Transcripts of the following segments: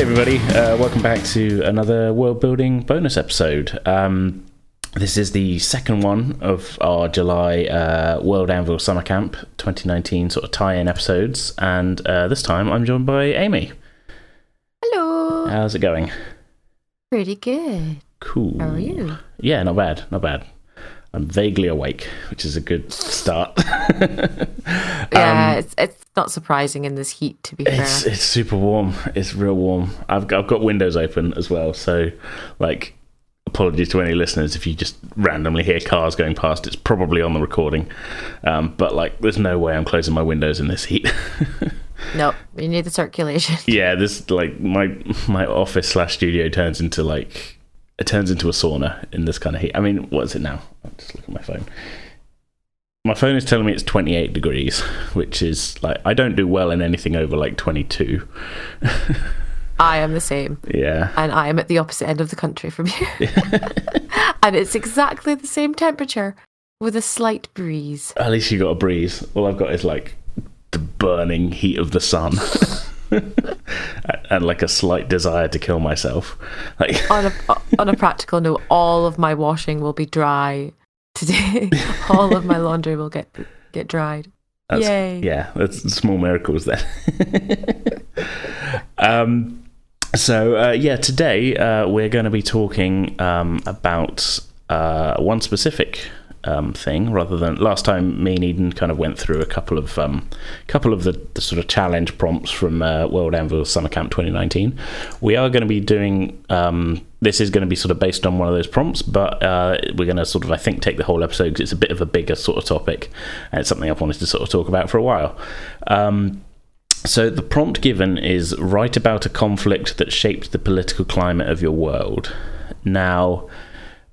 Hey, everybody, uh, welcome back to another world building bonus episode. Um, this is the second one of our July uh, World Anvil Summer Camp 2019 sort of tie in episodes, and uh, this time I'm joined by Amy. Hello. How's it going? Pretty good. Cool. How are you? Yeah, not bad, not bad. I'm vaguely awake, which is a good start. Yeah, it's it's not surprising in this heat. To be fair, Um, It's it's super warm. It's real warm. I've got, I've got windows open as well, so like apologies to any listeners if you just randomly hear cars going past. It's probably on the recording, um, but like there's no way I'm closing my windows in this heat. nope. You need the circulation. yeah, this like my my office slash studio turns into like it turns into a sauna in this kind of heat. I mean, what is it now? I'll just look at my phone. My phone is telling me it's 28 degrees, which is like I don't do well in anything over like 22. I am the same, Yeah. and I am at the opposite end of the country from you. and it's exactly the same temperature with a slight breeze. At least you got a breeze. All I've got is like the burning heat of the sun. and like a slight desire to kill myself. Like On a on a practical note, all of my washing will be dry today. all of my laundry will get get dried. that's, Yay! yeah, that's small miracles then. um so uh, yeah, today uh, we're going to be talking um, about uh, one specific um, thing, rather than last time. Me and Eden kind of went through a couple of um, couple of the, the sort of challenge prompts from uh, World Anvil Summer Camp 2019. We are going to be doing. Um, this is going to be sort of based on one of those prompts, but uh, we're going to sort of, I think, take the whole episode because it's a bit of a bigger sort of topic, and it's something I've wanted to sort of talk about for a while. Um, so the prompt given is write about a conflict that shaped the political climate of your world. Now,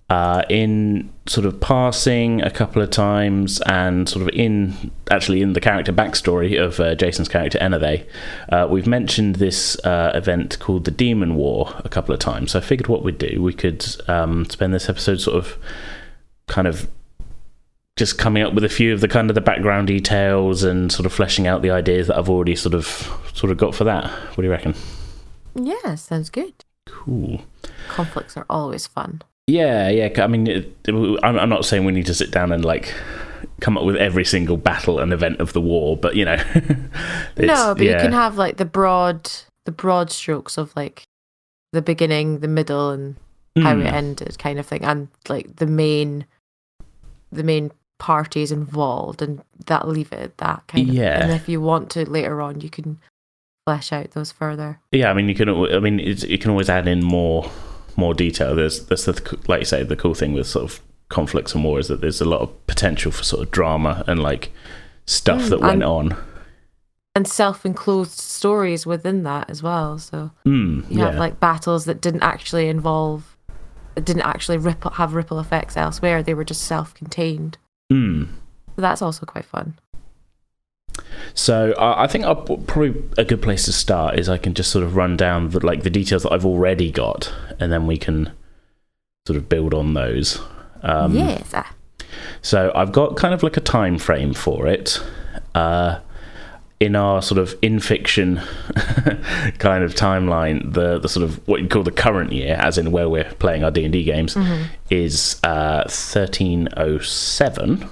uh, in sort of passing a couple of times, and sort of in actually in the character backstory of uh, Jason's character Enathe, uh, we've mentioned this uh, event called the Demon War a couple of times. So I figured what we'd do, we could um, spend this episode sort of kind of just coming up with a few of the kind of the background details and sort of fleshing out the ideas that I've already sort of sort of got for that. What do you reckon? Yeah, sounds good. Cool. Conflicts are always fun. Yeah, yeah. I mean, it, it- I'm, I'm not saying we need to sit down and like come up with every single battle and event of the war, but you know, it's- no, but yeah. you can have like the broad the broad strokes of like the beginning, the middle, and how Hmm. it ended, kind of thing, and like the main the main parties involved, and that leave it at that kind of. Yeah. And if you want to later on, you can flesh out those further. Yeah, I mean, you can. I mean, it's, you can always add in more more detail. There's that's the like you say the cool thing with sort of conflicts and war is that there's a lot of potential for sort of drama and like stuff Mm, that went and- on. And self-enclosed stories within that as well. So Mm, you yeah, have like battles that didn't actually involve, didn't actually ripple have ripple effects elsewhere. They were just self-contained. mm. So that's also quite fun. So I I think I'll, probably a good place to start is I can just sort of run down the, like the details that I've already got, and then we can sort of build on those. Um, yes. ah. So I've got kind of like a time frame for it. Uh, in our sort of in fiction kind of timeline, the the sort of what you call the current year, as in where we're playing our D and D games, is uh, thirteen oh seven,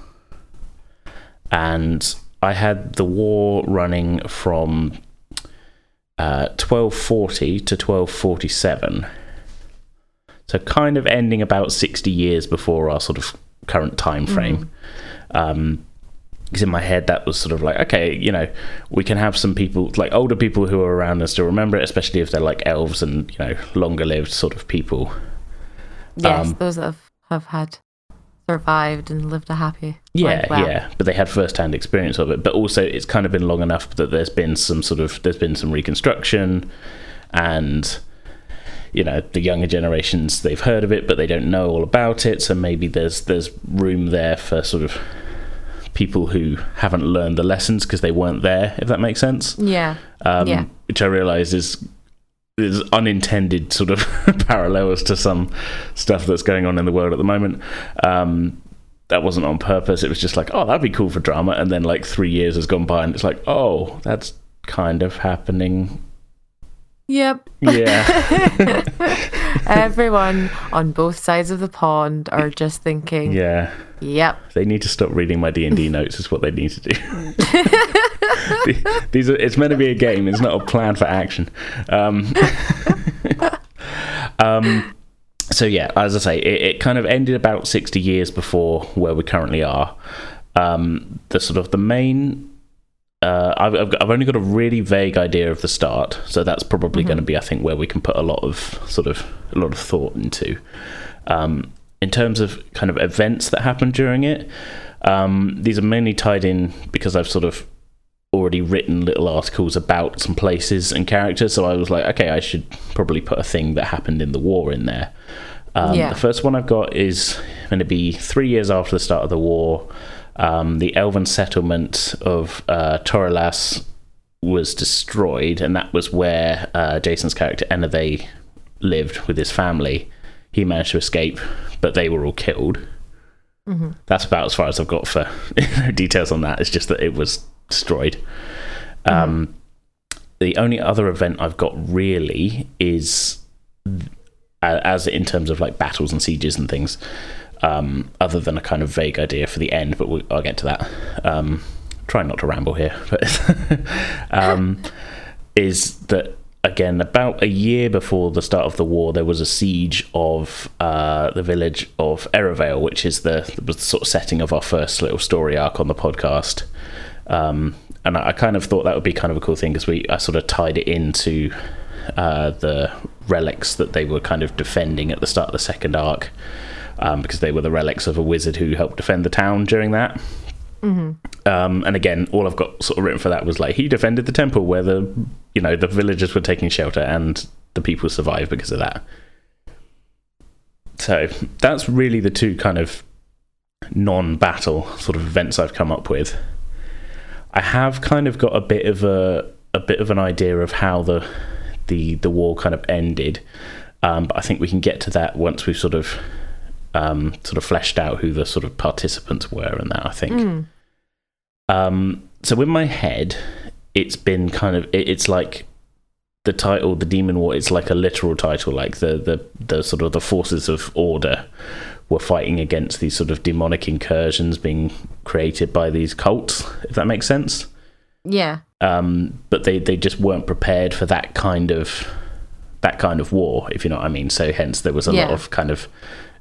and I had the war running from uh, twelve forty to twelve forty seven. So kind of ending about sixty years before our sort of current time frame. Um, because in my head that was sort of like okay you know we can have some people like older people who are around and still remember it especially if they're like elves and you know longer lived sort of people Yes, Um, those that have, have had survived and lived a happy yeah life. well. yeah but they had first hand experience of it but also it's kind of been long enough that there's been some sort of there's been some reconstruction and you know the younger generations they've heard of it but they don't know all about it so maybe there's there's room there for sort of people who haven't learned the lessons because they weren't there if that makes sense Yeah. um, Yeah. which I realise is is unintended sort of parallels to some stuff that's going on in the world at the moment. Um, that wasn't on purpose. It was just like, oh, that'd be cool for drama. And then like three years has gone by, and it's like, oh, that's kind of happening Yep. Yeah. Everyone on both sides of the pond are just thinking, yeah. Yep. They need to stop reading my D and D notes. Is what they need to do. These are. It's meant to be a game. It's not a plan for action. Um, um, so yeah, as I say, it, it kind of ended about sixty years before where we currently are. Um, the sort of the main. Uh, I've, I've, only got a really vague idea of the start, so that's probably going to be, I think, where we can put a lot of sort of a lot of thought into. Um, in terms of kind of events that happened during it, um, these are mainly tied in because I've sort of already written little articles about some places and characters. So I was like, okay, I should probably put a thing that happened in the war in there. Um, Yeah. The first one I've got is going to be three years after the start of the war. Um, the elven settlement of uh, Toralas was destroyed, and that was where uh, Jason's character Enethe lived with his family. He managed to escape, but they were all killed. That's about as far as I've got for details on that. It's just that it was destroyed. Um, the only other event I've got really is uh, as in terms of like battles and sieges and things, um, other than a kind of vague idea for the end, but we, I'll get to that. Um, trying not to ramble here, but um, is that again about a year before the start of the war, there was a siege of uh, the village of Eravale, which is the, the sort of setting of our first little story arc on the podcast. Um, and I, I kind of thought that would be kind of a cool thing because we I sort of tied it into uh, the relics that they were kind of defending at the start of the second arc um, because they were the relics of a wizard who helped defend the town during that. Um, and again, all I've got sort of written for that was like he defended the temple where the you know the villagers were taking shelter and the people survived because of that. So that's really the two kind of non-battle sort of events I've come up with. I have kind of got a bit of a a bit of an idea of how the the the war kind of ended, um, but I think we can get to that once we've sort of um, sort of fleshed out who the sort of participants were and that. I think. Um, so in my head, it's been kind of it, it's like the title, the demon war. It's like a literal title, like the the the sort of the forces of order were fighting against these sort of demonic incursions being created by these cults. If that makes sense Yeah. um, but they, they just weren't prepared for that kind of that kind of war, if you know what I mean. So hence there was a lot of kind of,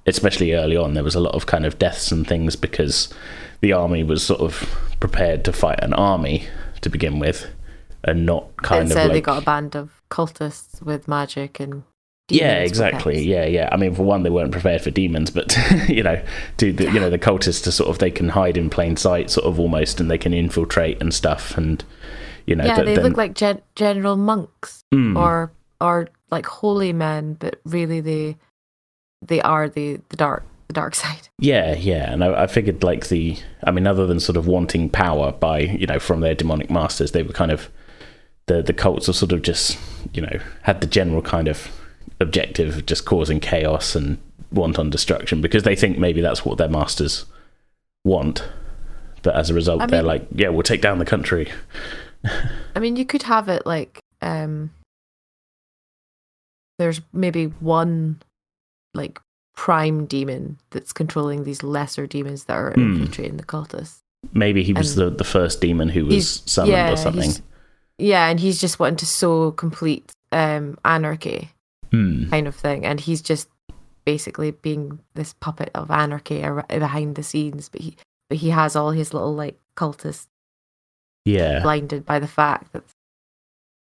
especially early on, there was a lot of kind of deaths and things because the army was sort of prepared to fight an army to begin with, and not kind Instead, of like they got a band of cultists with magic and. yeah, exactly. Yeah, yeah. I mean, for one, they weren't prepared for demons, but you know, to the, you know the cultists to sort of they can hide in plain sight, sort of almost, and they can infiltrate and stuff, and you know, Yeah, they then, look like gen- general monks Mm. or or like holy men, but really they they are the the dark the dark side. Yeah, yeah, and I, I figured like the, I mean, other than sort of wanting power by you know from their demonic masters, they were kind of the the cults are sort of just you know had the general kind of objective of just causing chaos and wanton destruction because they think maybe that's what their masters want, but as a result, I they're mean- like, yeah, we'll take down the country. I mean, you could have it like um there's maybe one like prime demon that's controlling these lesser demons that are Hmm. infiltrating the cultists. Maybe he was And the the first demon who was summoned yeah, or something. Yeah, and he's just wanting to sow complete um anarchy Hmm. kind of thing, and he's just basically being this puppet of anarchy ar- behind the scenes, but he but he has all his little like cultists Yeah. blinded by the fact that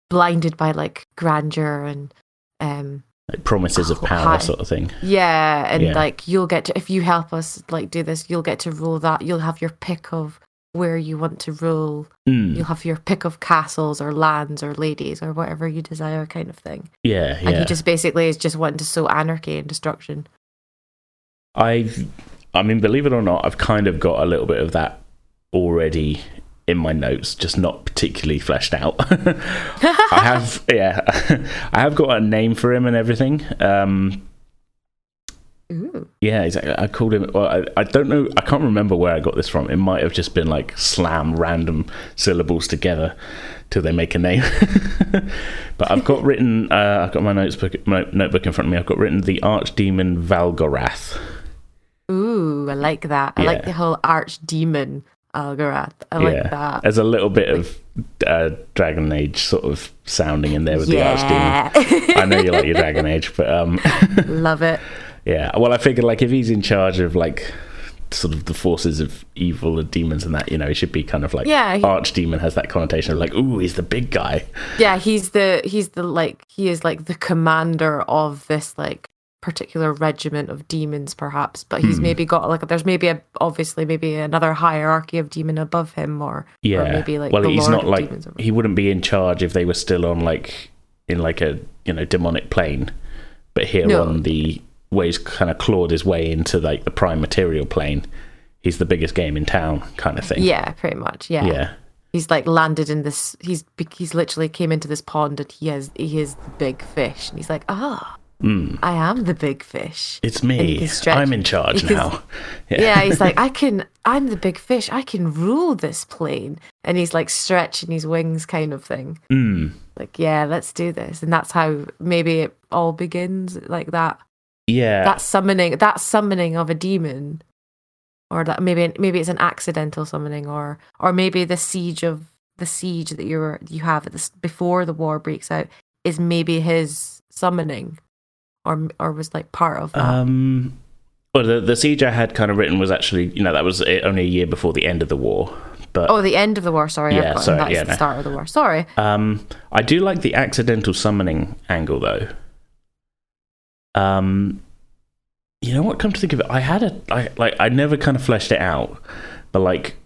blinded by like grandeur and um Like promises of Oh, power, hi. sort of thing. yeah and Yeah. like you'll get to if you help us like do this you'll get to rule that you'll have your pick of where you want to rule Hmm. you'll have your pick of castles or lands or ladies or whatever you desire kind of thing Yeah, yeah. and he just basically is just wanting to sow anarchy and destruction I've, I mean, believe it or not, I've kind of got a little bit of that already in my notes, just not particularly fleshed out. I have, yeah, I have got a name for him and everything. Um, Ooh. Yeah, exactly. I called him. Well, I, I don't know. I can't remember where I got this from. It might have just been like slam random syllables together till they make a name. but I've got written. Uh, I've got my notebook, my notebook in front of me. I've got written the archdemon Valgorath. Ooh, I like that. I like the whole archdemon Algarath. I like yeah, that. there's a little bit of uh, Dragon Age sort of sounding in there with the archdemon. yeah. I know you like your Dragon Age, but um, Love it. yeah. Well, I figured like if he's in charge of like sort of the forces of evil and demons and that, you know, he should be kind of like Yeah, he- archdemon has that connotation of like, ooh, he's the big guy. Yeah, he's the he's the like he is like the commander of this like particular regiment of demons perhaps but he's Hmm. maybe got like there's maybe a obviously maybe another hierarchy of demon above him or Yeah. or maybe like well, the he's Lord not like he wouldn't be in charge if they were still on like in like a you know demonic plane, but here No. on the where he's kind of clawed his way into like the prime material plane. He's the biggest game in town, kind of thing. yeah pretty much yeah. Yeah. he's like landed in this he's he's literally came into this pond and he has he is the big fish and he's like ah Mm. I am the big fish It's me. I'm in charge can- now. yeah he's like i can i'm the big fish i can rule this plane and he's like stretching his wings kind of thing Mm. like yeah let's do this and that's how maybe it all begins like that Yeah. that summoning that summoning of a demon or that maybe maybe it's an accidental summoning or or maybe the siege of the siege that you're you have at this before the war breaks out is maybe his summoning or or was like part of that Um, well, the the siege I had kind of written was actually, you know, that was uh, only a year before the end of the war. But oh the end of the war sorry Yeah, I've sorry, that's yeah, the no. start of the war sorry um, I do like the accidental summoning angle, though. Um, you know what? Come to think of it, I had a I like I never kind of fleshed it out, but like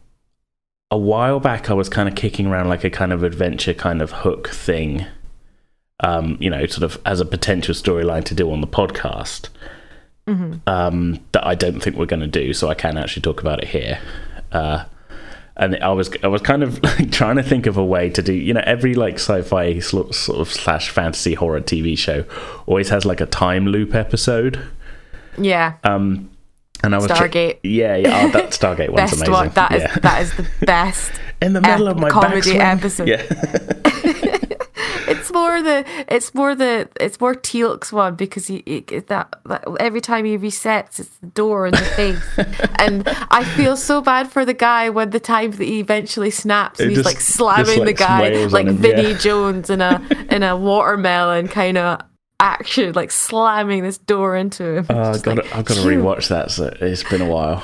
a while back, I was kind of kicking around like a kind of adventure kind of hook thing. Um, you know, sort of as a potential storyline to do on the podcast. hmm um, that I don't think we're going to do, so I can actually talk about it here. Uh, and I was I was kind of like trying to think of a way to do you know every like sci-fi sort of slash fantasy horror TV show always has like a time loop episode. yeah Um, and I was Stargate. yeah, yeah, oh, that Stargate one's amazing. one that is yeah. that is the best in the middle ep- of my comedy backswing. episode. Yeah, it's more the it's more the it's more Teal'c's one because he, he that, that every time he resets it's the door in the face and I feel so bad for the guy when the time that he eventually snaps and It he's just- like slamming just, the guy like him, Vinnie yeah. Jones in a in a watermelon kind of action like slamming this door into him oh, I've got like, to, I've got to rewatch that. So it's been a while.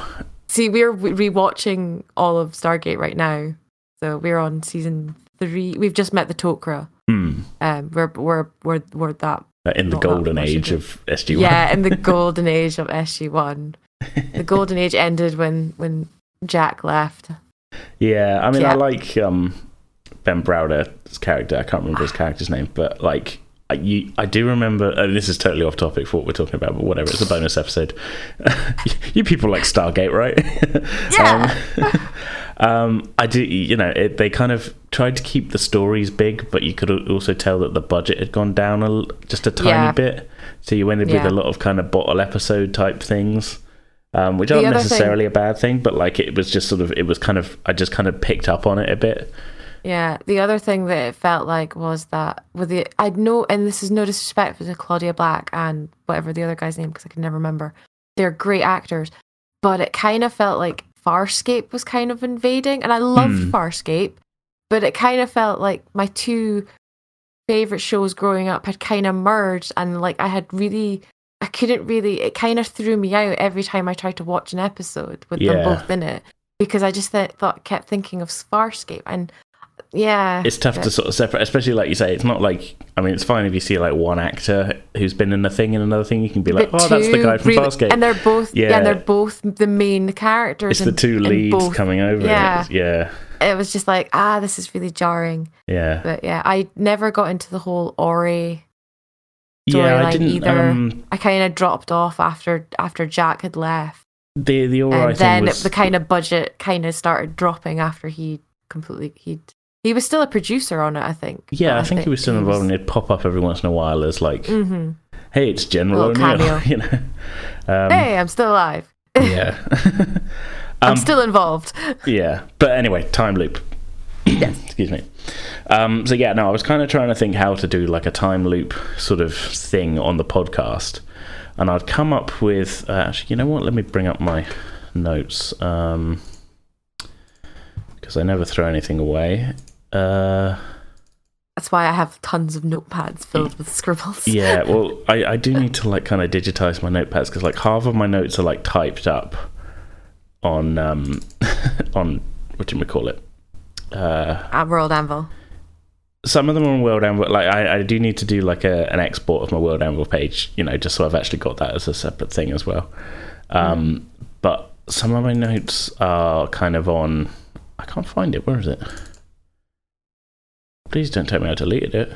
see we're re- rewatching all of Stargate right now so we're on season three we've just met the Tok'ra Hmm. um we're we're we're, we're that In the golden age of of SG1. yeah in the golden age of SG1 the golden age ended when when Jack left Yeah, I mean, Yeah. I like um, Ben Browder's character. I can't remember his character's name, but like, you, I do remember. And this is totally off topic for what we're talking about, but whatever. It's a bonus episode. you people like Stargate, right? Yeah. um, um, I do. You know, it, they kind of tried to keep the stories big, but you could also tell that the budget had gone down a, just a tiny Yeah. bit. So you ended with a lot of kind of bottle episode type things. Um, which The aren't other thing- necessarily a bad thing, but like it was just sort of, it was kind of, I just kind of picked up on it a bit. Yeah the other thing that it felt like was that with the I'd know and this is no disrespect to Claudia Black and whatever the other guy's name because I can never remember they're great actors but it kind of felt like Farscape was kind of invading and I loved Hmm. Farscape but it kind of felt like my two favorite shows growing up had kind of merged and like I had really I couldn't really it kind of threw me out every time I tried to watch an episode with Yeah. them both in it because I just th- thought kept thinking of Farscape and yeah It's tough to sort of separate, especially like you say. It's not like I mean, it's fine if you see like one actor who's been in a thing and another thing. You can be like, oh, that's the guy from really- Farscape. and they're both yeah. Yeah. and they're both the main characters it's the two leads coming over. yeah. Yeah, yeah, it was just like ah this is really jarring yeah. but yeah I never got into the whole Ori yeah, I didn't. either. Um, I kind of dropped off after after Jack had left the the right and then was the kind of budget kind of started dropping after he completely he he was still a producer on it I think yeah. I think he was still involved, and he'd pop up every once in a while as like hmm hey, it's General O'Neill. You know. Um, hey, I'm still alive. Yeah. I'm Um, still involved. Yeah, but anyway, time loop. yes. Excuse me. Um, so yeah, no, I was kind of trying to think how to do like a time loop sort of thing on the podcast, and I'd come up with uh, actually, you know what? Let me bring up my notes because I never throw anything away. Uh, That's why I have tons of notepads filled with scribbles. yeah, well, I, I do need to like kind of digitize my notepads because like half of my notes are like typed up on um on what do we call it uh At World Anvil. some of them are on World Anvil. Like I, I do need to do like a, an export of my World Anvil page, you know, just so I've actually got that as a separate thing as well. Um, But some of my notes are kind of on. I can't find it. Where is it? Please don't tell me I deleted it.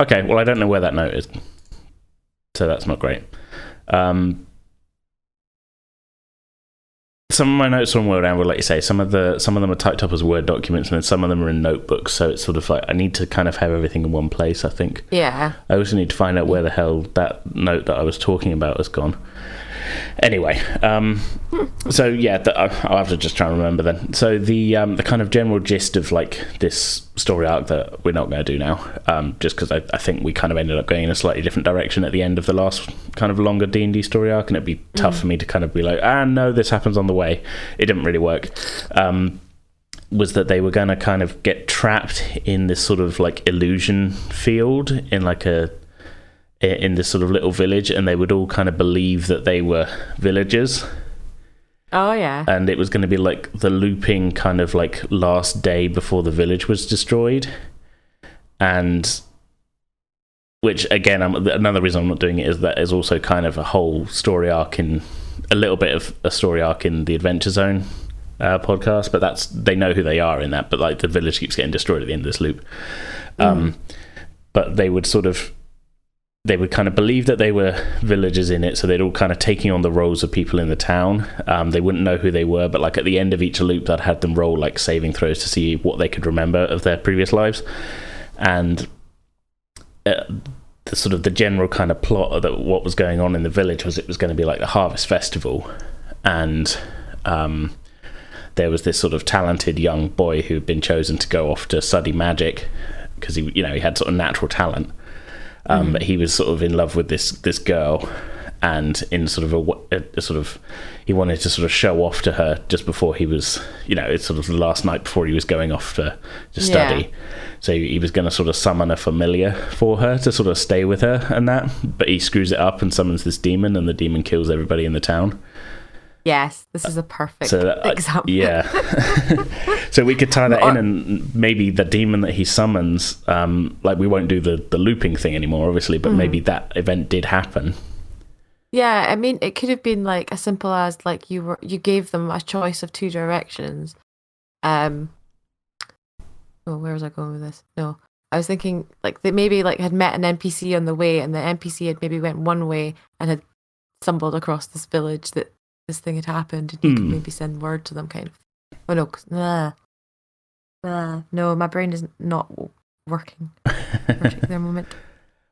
Okay, well I don't know where that note is, so that's not great. Um, some of my notes are on World Anvil, like you say. Some of the some of them are typed up as Word documents, and then some of them are in notebooks. So it's sort of like I need to kind of have everything in one place. I think Yeah. I also need to find out where the hell that note that I was talking about has gone. Anyway, um, so yeah, the, I- I'll have to just try and remember then. So the um, the kind of general gist of like this story arc that we're not going to do now, um, just because I, I think we kind of ended up going in a slightly different direction at the end of the last kind of longer D and D story arc, and it'd be tough for me to kind of be like, ah, no, this happens on the way. It didn't really work. Um, was that they were going to kind of get trapped in this sort of like illusion field in like a in this sort of little village and they would all kind of believe that they were villagers. Oh yeah. and it was going to be like the looping kind of like last day before the village was destroyed. And which again I'm, another reason i'm not doing it is that is also kind of a whole story arc in a little bit of a story arc in the adventure zone uh, podcast but that's they know who they are in that but like the village keeps getting destroyed at the end of this loop. Um, but they would sort of they would kind of believe that they were villagers in it, so they'd all kind of taking on the roles of people in the town. Um, they wouldn't know who they were, but like at the end of each loop, I'd had them roll like saving throws to see what they could remember of their previous lives, and uh, the sort of the general kind of plot of that what was going on in the village was it was going to be like the harvest festival, and um, there was this sort of talented young boy who'd been chosen to go off to study magic because he you know he had sort of natural talent um, but he was sort of in love with this this girl and in sort of a, a, sort of he wanted to sort of show off to her just before he was you know it's sort of the last night before he was going off to, to study. Yeah. so he was going to sort of summon a familiar for her to sort of stay with her and that but he screws it up and summons this demon and the demon kills everybody in the town Yes. This is a perfect so that, uh, example. yeah so we could tie that in and maybe the demon that he summons um like we won't do the the looping thing anymore obviously but Mm-hmm. maybe that event did happen Yeah, I mean, it could have been like as simple as like you were you gave them a choice of two directions. Um. Oh, where was I going with this? No, I was thinking like they maybe like had met an NPC on the way, and the NPC had maybe went one way and had stumbled across this village that this thing had happened, and you could Hmm. maybe send word to them, kind of. Oh no, 'cause- nah, nah, no, my brain is not working for a particular moment.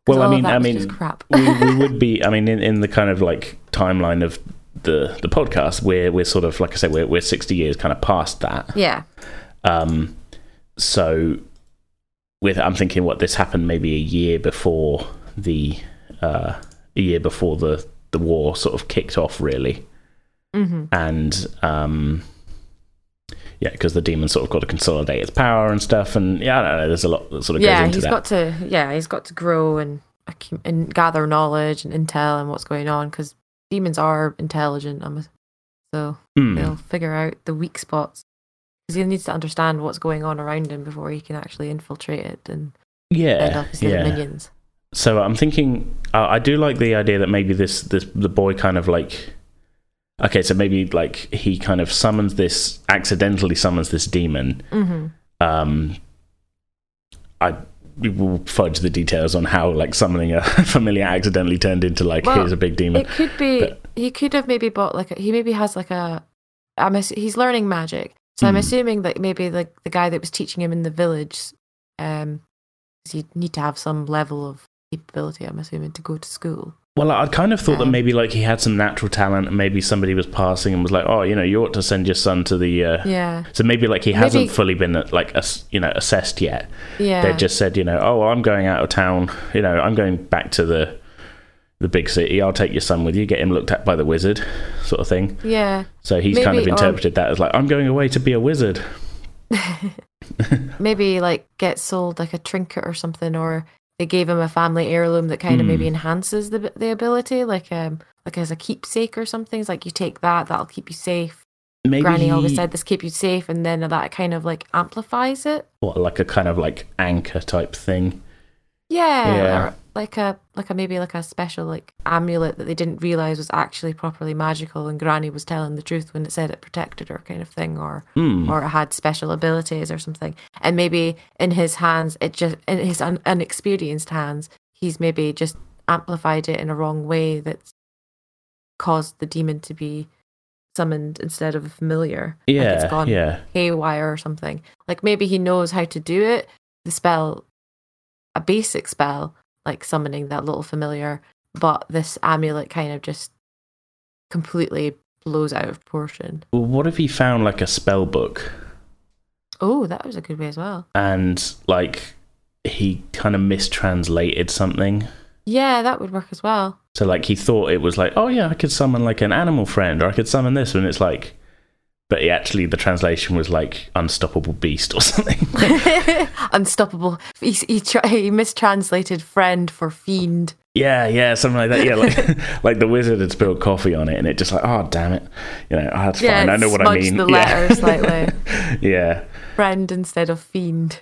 Well, I mean, I mean, crap. we, we would be. I mean, in, in the kind of like timeline of the the podcast, we're we're sort of like I said, we're we're sixty years kind of past that. yeah, Um, so with I'm thinking what this happened maybe a year before the uh, a year before the the war sort of kicked off, really, hmm and um. Yeah, because the demon sort of got to consolidate its power and stuff, and yeah, I don't know. There's a lot that sort of goes yeah into he's that. got to yeah he's got to grow and and gather knowledge and intel and what's going on because demons are intelligent I'm a, so Hmm. they'll figure out the weak spots because he needs to understand what's going on around him before he can actually infiltrate it and Yeah, off his little yeah. minions So I'm thinking, uh, I do like the idea that maybe this this the boy kind of like, okay, so maybe like he kind of summons this accidentally summons this demon. hmm Um, I will fudge the details on how like summoning a familiar accidentally turned into like Well, here's a big demon. it could be but- he could have maybe bought like a, he maybe has like a I'm ass- he's learning magic so I'm Hmm. assuming that maybe like the guy that was teaching him in the village um you need to have some level of capability. I'm assuming to go to school. Well, I kind of thought that Um, maybe like he had some natural talent, and maybe somebody was passing and was like, "Oh, you know, you ought to send your son to the." Uh... Yeah, So maybe like he Maybe- hasn't fully been like you know assessed yet. yeah. They just said, you know, oh, well, I'm going out of town. You know, I'm going back to the the big city. I'll take your son with you. Get him looked at by the wizard, sort of thing. yeah. So he's kind of Maybe, or- interpreted that as like, I'm going away to be a wizard. maybe like get sold like a trinket or something, or they gave him a family heirloom that kind of Hmm. maybe enhances the the ability, like um like as a keepsake or something. It's like you take that, that'll keep you safe. Maybe Granny always he- said this keep you safe, and then that kind of like amplifies it. what, like a kind of like anchor type thing. Yeah, Yeah. Like a like a maybe like a special like amulet that they didn't realize was actually properly magical, and Granny was telling the truth when it said it protected her, kind of thing, or Hmm. or it had special abilities or something. And maybe in his hands, it just in his un- unexperienced hands, he's maybe just amplified it in a wrong way that's caused the demon to be summoned instead of a familiar. like Yeah, it's gone yeah. haywire or something. Like maybe he knows how to do it. The spell, a basic spell, like summoning that little familiar, but this amulet kind of just completely blows out of proportion. Well, what if he found like a spell book Oh, that was a good way as well. and like he kind of mistranslated something? Yeah, that would work as well. So like he thought it was like, oh yeah, I could summon like an animal friend, or I could summon this, and it's like, but he actually the translation was like unstoppable beast or something. Unstoppable. He he, tra- he mistranslated friend for fiend. yeah, yeah, something like that. Yeah, like like the wizard had spilled coffee on it, and it just like, oh damn it, you know, oh, that's Yeah, fine. I know what I mean. the yeah. slightly. yeah. Friend instead of fiend.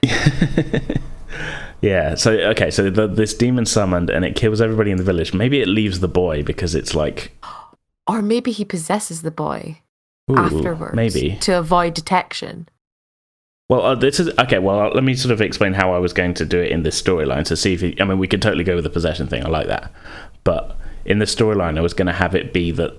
Yeah. So okay. So the, this demon summoned, and it kills everybody in the village. Maybe it leaves the boy because it's like Or maybe he possesses the boy ooh, afterwards. Maybe. To avoid detection. Well, uh, this is okay. Well, uh, let me sort of explain how I was going to do it in this storyline to see if it, I mean we could totally go with the possession thing. I like that, but in the storyline, I was going to have it be that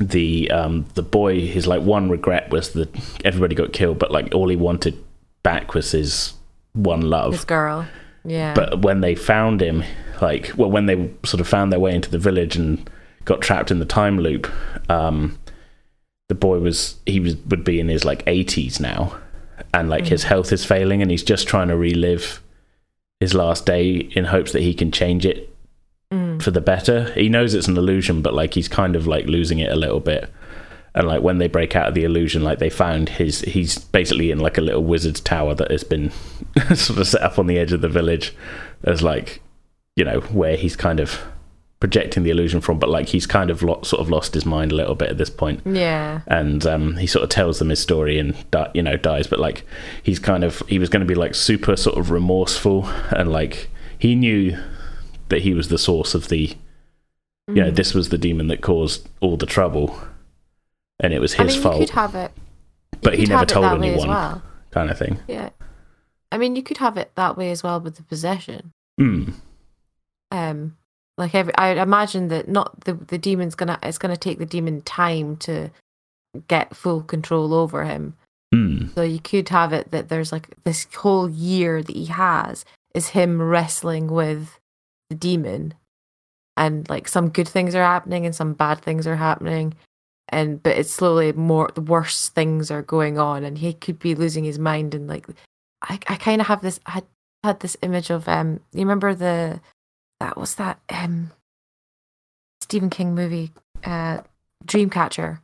the um the boy his like one regret was that everybody got killed, but like all he wanted back was his one love. This girl. Yeah. But when they found him, like, well, when they sort of found their way into the village and got trapped in the time loop, um, the boy was he was would be in his like 80s now, and like his health is failing, and he's just trying to relive his last day in hopes that he can change it Mm. for the better. He knows it's an illusion, but like he's kind of like losing it a little bit. And like when they break out of the illusion, like they found his he's basically in like a little wizard's tower that has been sort of set up on the edge of the village as like you know where he's kind of projecting the illusion from. But like he's kind of lo- sort of lost his mind a little bit at this point yeah. and um, he sort of tells them his story and di- you know dies but like he's kind of he was going to be like super sort of remorseful and like he knew that he was the source of the you know Mm. this was the demon that caused all the trouble and it was I his mean, fault you could have it. you but he never told that way as anyone well. kind of thing Yeah. I mean, you could have it that way as well with the possession. mm. Um, like every, I imagine that not the the demon's gonna. It's gonna take the demon time to get full control over him. Mm. So you could have it that there's like this whole year that he has is him wrestling with the demon, and like some good things are happening and some bad things are happening, and but it's slowly more the worse things are going on, and he could be losing his mind and like I I kind of have this I had had this image of um you remember the that was that um Stephen King movie uh Dreamcatcher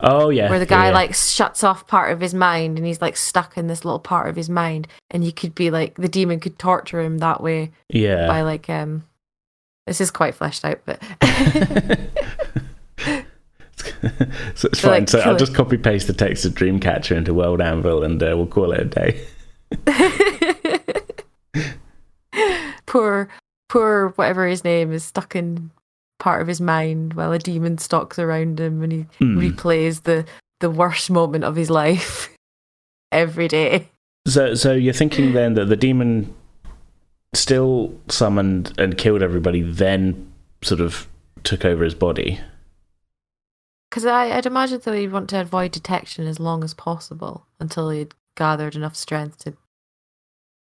oh yeah where the guy yeah. like shuts off part of his mind and he's like stuck in this little part of his mind and you could be like the demon could torture him that way yeah by like um this is quite fleshed out but so it's So, fine like, so i'll it. just copy paste the text of dreamcatcher into world anvil and uh, we'll call it a day poor poor whatever his name is stuck in part of his mind while a demon stalks around him and he Hmm. replays the the worst moment of his life every day So, so you're thinking then that the demon still summoned and killed everybody, then sort of took over his body. Because I'd imagine that he'd want to avoid detection as long as possible until he'd gathered enough strength to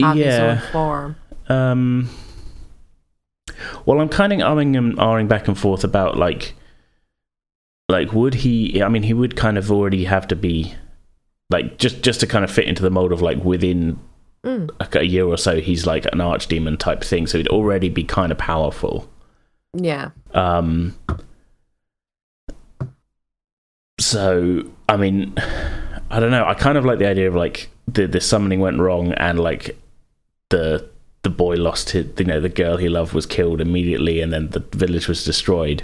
have his own form. Um. Well, I'm kind of arming and ahhing back and forth about like, like would he? I mean, he would kind of already have to be, like, just just to kind of fit into the mold of like within Mm. a, a year or so, he's like an archdemon type thing. So he'd already be kind of powerful. Yeah. Um. So I mean, I don't know. I kind of like the idea of like the the summoning went wrong and like the the boy lost his you know the girl he loved was killed immediately and then the village was destroyed.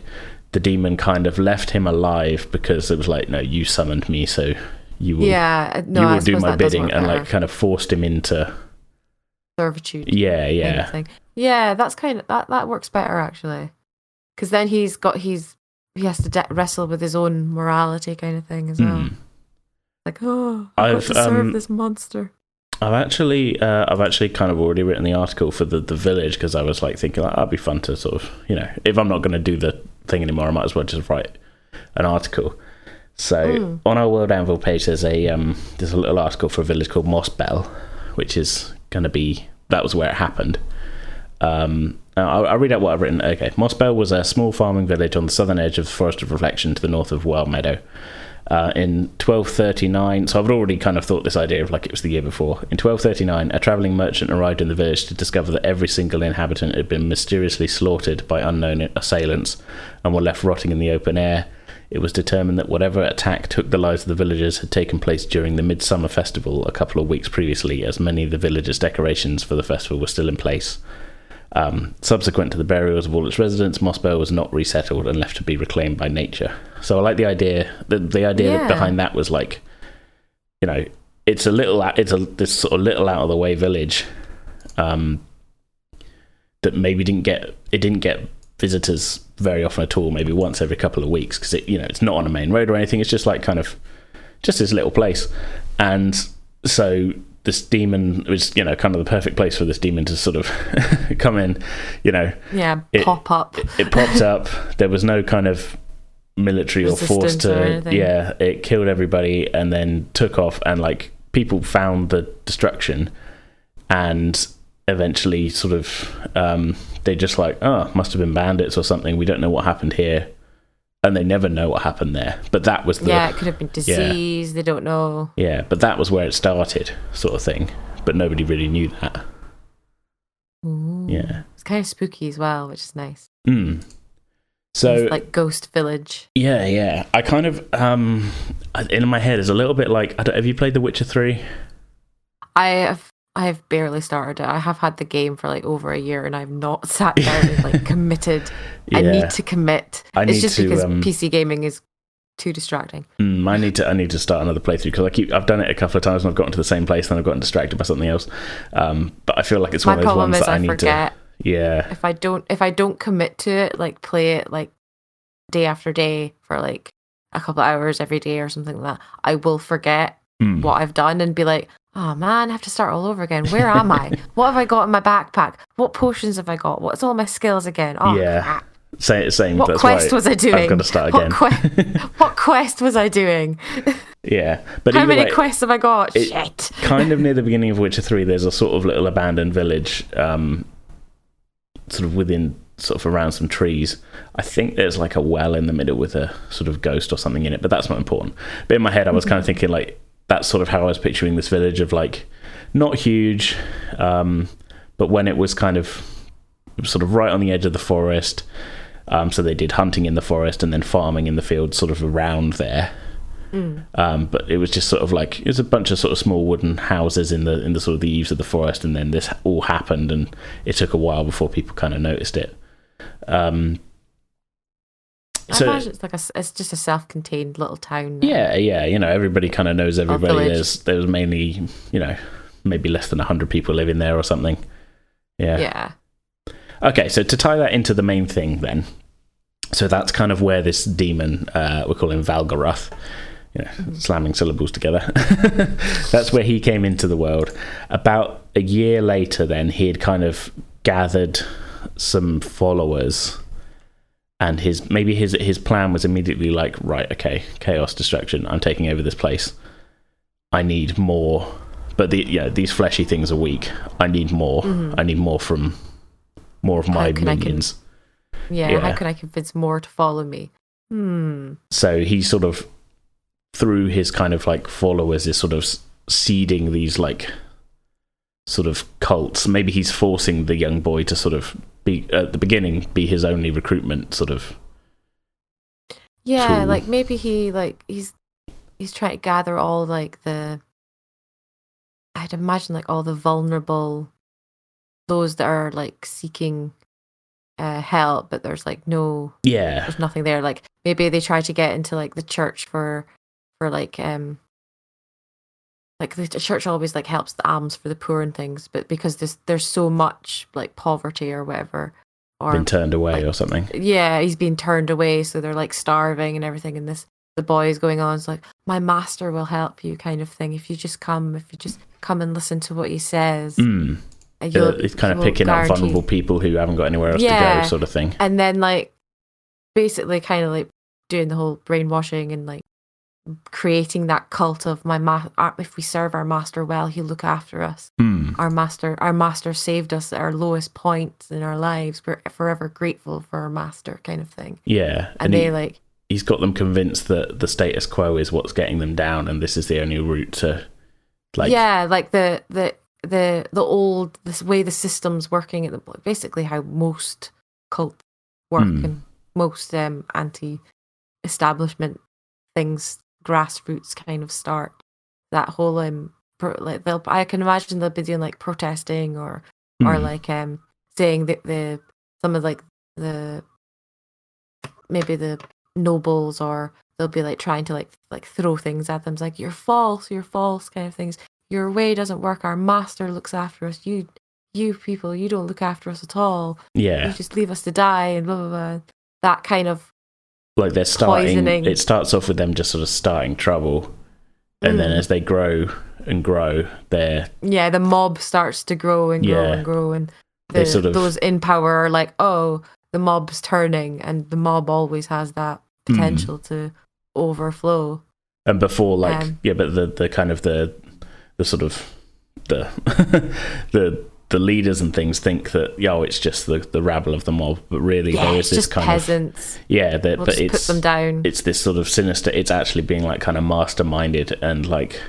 The demon kind of left him alive because it was like, no, you summoned me, so you will Yeah. uh, No, you I will do my bidding, and like kind of forced him into servitude. yeah, kind yeah, of. Yeah, that's kind of that. That works better actually, because then he's got he's he has to de- wrestle with his own morality kind of thing as well. Hmm. Like, oh, I've, I've, got to serve um, this monster. I've actually, uh, I've actually kind of already written the article for the, the village because I was like thinking like, that'd be fun to sort of, you know, if I'm not going to do the thing anymore, I might as well just write an article. So Mm. on our World Anvil page, there's a um, there's a little article for a village called Moss Bell, which is going to be that was where it happened. Um, I'll, I'll read out what I've written. Okay, Moss Bell was a small farming village on the southern edge of the Forest of Reflection to the north of Wild Meadow. Uh, in 1239, so I've already kind of thought this idea of like it was the year before. In 1239, a travelling merchant arrived in the village to discover that every single inhabitant had been mysteriously slaughtered by unknown assailants and were left rotting in the open air. It was determined that whatever attack took the lives of the villagers had taken place during the Midsummer Festival a couple of weeks previously, as many of the villagers' decorations for the festival were still in place. Um, subsequent to the burials of all its residents, Mossbell was not resettled and left to be reclaimed by nature. So I like the idea. The, the idea Yeah. behind that was like, you know, it's a little, out- it's a this sort of little out of the way village, um, that maybe didn't get it didn't get visitors very often at all. Maybe once every couple of weeks because it, you know, it's not on a main road or anything. It's just like kind of just this little place, and so this demon was you know kind of the perfect place for this demon to sort of come in you know. Yeah, it- pop up. it popped up. There was no kind of military or force Resistance or to yeah it killed everybody and then took off and like people found the destruction and eventually sort of um they just like oh must have been bandits or something. We don't know what happened here and they never know what happened there but that was the yeah, it could have been disease. They don't know. yeah, but that was where it started, sort of thing. But nobody really knew that. Ooh. Yeah. it's kind of spooky as well, which is nice. Mm. So It's like Ghost Village. yeah, yeah. I kind of um in my head is a little bit like I don't, have you played The Witcher Three? I have I have barely started it. I have had the game for like over a year, and I've not sat down and like committed. I Yeah. need to commit. I it's just to, because um, PC gaming is too distracting. Mm, I need to I need to start another playthrough because I keep I've done it a couple of times and I've gotten to the same place and I've gotten distracted by something else. Um, but I feel like it's My one of those ones that I, I need forget to. Yeah, if I don't if I don't commit to it, like play it like day after day for like a couple of hours every day or something like that, I will forget Mm. what I've done and be like, oh man, I have to start all over again. Where am I? what have I got in my backpack? What potions have I got? What's all my skills again? Oh, Yeah. crap. Same, same. What quest why was I doing? I've got to start again. What, que- what quest was I doing? yeah, but How many way, quests have I got? it- Shit. kind of near the beginning of Witcher Three, there's a sort of little abandoned village, um, sort of within, sort of around some trees. I think there's like a well in the middle with a sort of ghost or something in it, but that's not important. But in my head, I was kind of thinking like that's sort of how I was picturing this village of like not huge, um, but when it was kind of sort of right on the edge of the forest. Um, so they did hunting in the forest and then farming in the fields, sort of around there. Mm. Um, but it was just sort of like it was a bunch of sort of small wooden houses in the in the sort of the eaves of the forest, and then this all happened, and it took a while before people kind of noticed it. Um, I so imagine it's like a, it's just a self-contained little town. now. yeah, yeah, you know, everybody kind of knows everybody. There's there's mainly you know maybe less than hundred people living there or something. Yeah. Yeah. Okay, so to tie that into the main thing, then, so that's kind of where this demon, uh, we call him Valgorath, you know, slamming syllables together. that's where he came into the world. About a year later, then he had kind of gathered some followers, and his maybe his his plan was immediately like, right, okay, chaos, destruction. I'm taking over this place. I need more, but the yeah, these fleshy things are weak. I need more. Mhm. I need more from more of my can I con- minions. Yeah, Yeah. how can I convince more to follow me? Hmm. So he sort of, through his kind of like followers, is sort of seeding these like sort of cults. Maybe he's forcing the young boy to sort of be at the beginning be his only recruitment sort of. Yeah, True. like maybe he like he's he's trying to gather all like the I'd imagine like all the vulnerable those that are like seeking uh help but there's like no Yeah, there's nothing there like maybe they try to get into like the church for for like um like the church always like helps the alms for the poor and things but because there's there's so much like poverty or whatever or been turned away like- or something. yeah, he's been turned away, so they're like starving and everything. And this, the boy is going on, it's like, my master will help you, kind of thing. If you just come, if you just come and listen to what he says, Mm. You'll- it's kind of picking up vulnerable people who haven't got anywhere else to go, sort of thing. And then like, basically, kind of like doing the whole brainwashing and like creating that cult of my ma- if we serve our master well, he'll look after us. Mm. Our master, our master saved us at our lowest points in our lives. We're forever grateful for our master, kind of thing. Yeah, And, and, they he, like. he's got them convinced that the status quo is what's getting them down, and this is the only route to, like, yeah like the the the the old this way the system's working at the basically how most cults work Hmm. and most um anti establishment things grassroots kind of start. That whole um pro, like they'll i can imagine they'll be doing like protesting or or mm, like um saying that the some of like the maybe the nobles or they'll be like trying to like like throw things at them it's like you're false you're false kind of things your way doesn't work our master looks after us you you people you don't look after us at all yeah, you just leave us to die and blah blah blah that kind of like they're starting. poisoning. It starts off with them just sort of starting trouble, and then Mm. as they grow and grow, they're yeah the mob starts to grow and grow Yeah. and grow and the, sort of- those in power are like oh the mob's turning and the mob always has that Hmm. potential to overflow and before like Um, yeah, but the the kind of the the sort of the the the leaders and things think that yo, oh, it's just the the rabble of the mob, but really yeah there it's this just kind peasants of yeah, that we'll but it's put them down it's this sort of sinister. It's actually being like kind of masterminded and like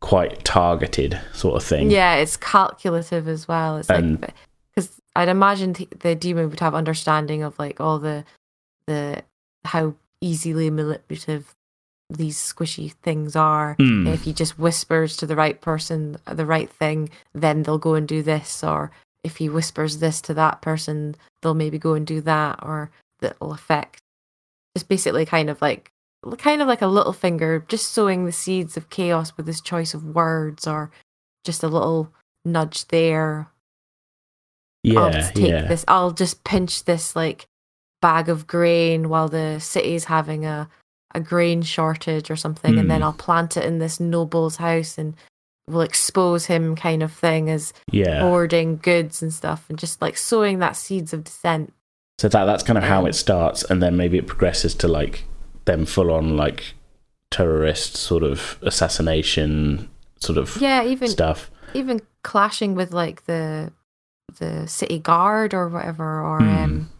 quite targeted sort of thing. Yeah, it's calculative as well. It's And- like because I'd imagine th- the demon would have understanding of like all the the how easily manipulative these squishy things are. Mm. If he just whispers to the right person the right thing, then they'll go and do this. Or if he whispers this to that person, they'll maybe go and do that, or that will affect. Just basically, kind of like kind of like a little finger, just sowing the seeds of chaos with his choice of words, or just a little nudge there. Yeah, I'll just take yeah. this. I'll just pinch this like bag of grain while the city's having a a grain shortage or something, and then Hmm. I'll plant it in this noble's house and will expose him, kind of thing, as Yeah. hoarding goods and stuff, and just like sowing that seeds of dissent. So that that's kind of how it starts, and then maybe it progresses to like them full on like terrorist sort of assassination sort of Yeah, even stuff. even clashing with like the the city guard or whatever, or Hmm. um,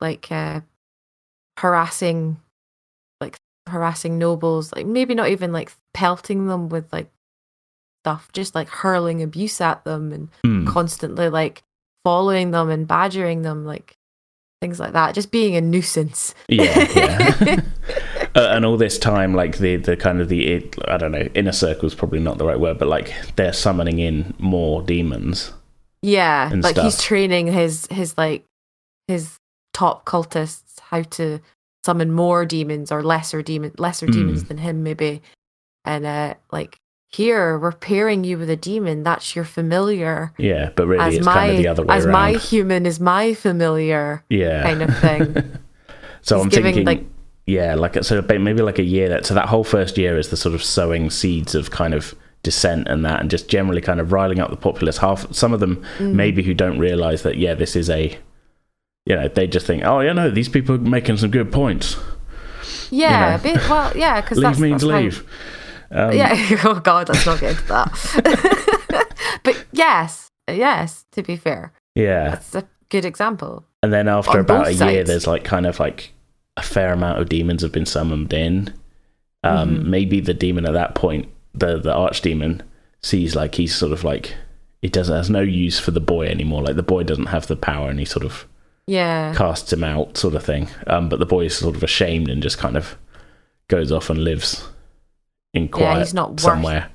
like uh, harassing, harassing nobles. Like maybe not even like pelting them with like stuff, just like hurling abuse at them and Mm. constantly like following them and badgering them, like things like that. Just being a nuisance. Yeah, yeah. uh, and all this time, like the the kind of the I don't know, inner circle is probably not the right word, but like they're summoning in more demons. Yeah, like he's training his his like his top cultists how to summon more demons or lesser demon lesser Hmm. demons than him maybe. And uh like here we're pairing you with a demon that's your familiar Yeah, but really as it's my kind of the other way as around. my human is my familiar yeah, kind of thing. so He's I'm giving, thinking, like- yeah, like so maybe like a year. That so that whole first year is the sort of sowing seeds of kind of dissent and that, and just generally kind of riling up the populace. Half some of them Mm. maybe who don't realize that yeah, this is a, you know, they just think, oh yeah, no, these people are making some good points. yeah, know. a bit, well, yeah, because Leave that's, means that's how- leave. Um, yeah. Oh God, let's not get into that. but yes, yes. To be fair, yeah. that's a good example. And then after On about a year, there's like kind of like a fair amount of demons have been summoned in. Um, Mhm. Maybe the demon at that point, the the archdemon, sees like he's sort of like he doesn't has no use for the boy anymore. Like the boy doesn't have the power, and he sort of Yeah. casts him out, sort of thing. Um, but the boy is sort of ashamed and just kind of goes off and lives in quiet he's not worth- somewhere.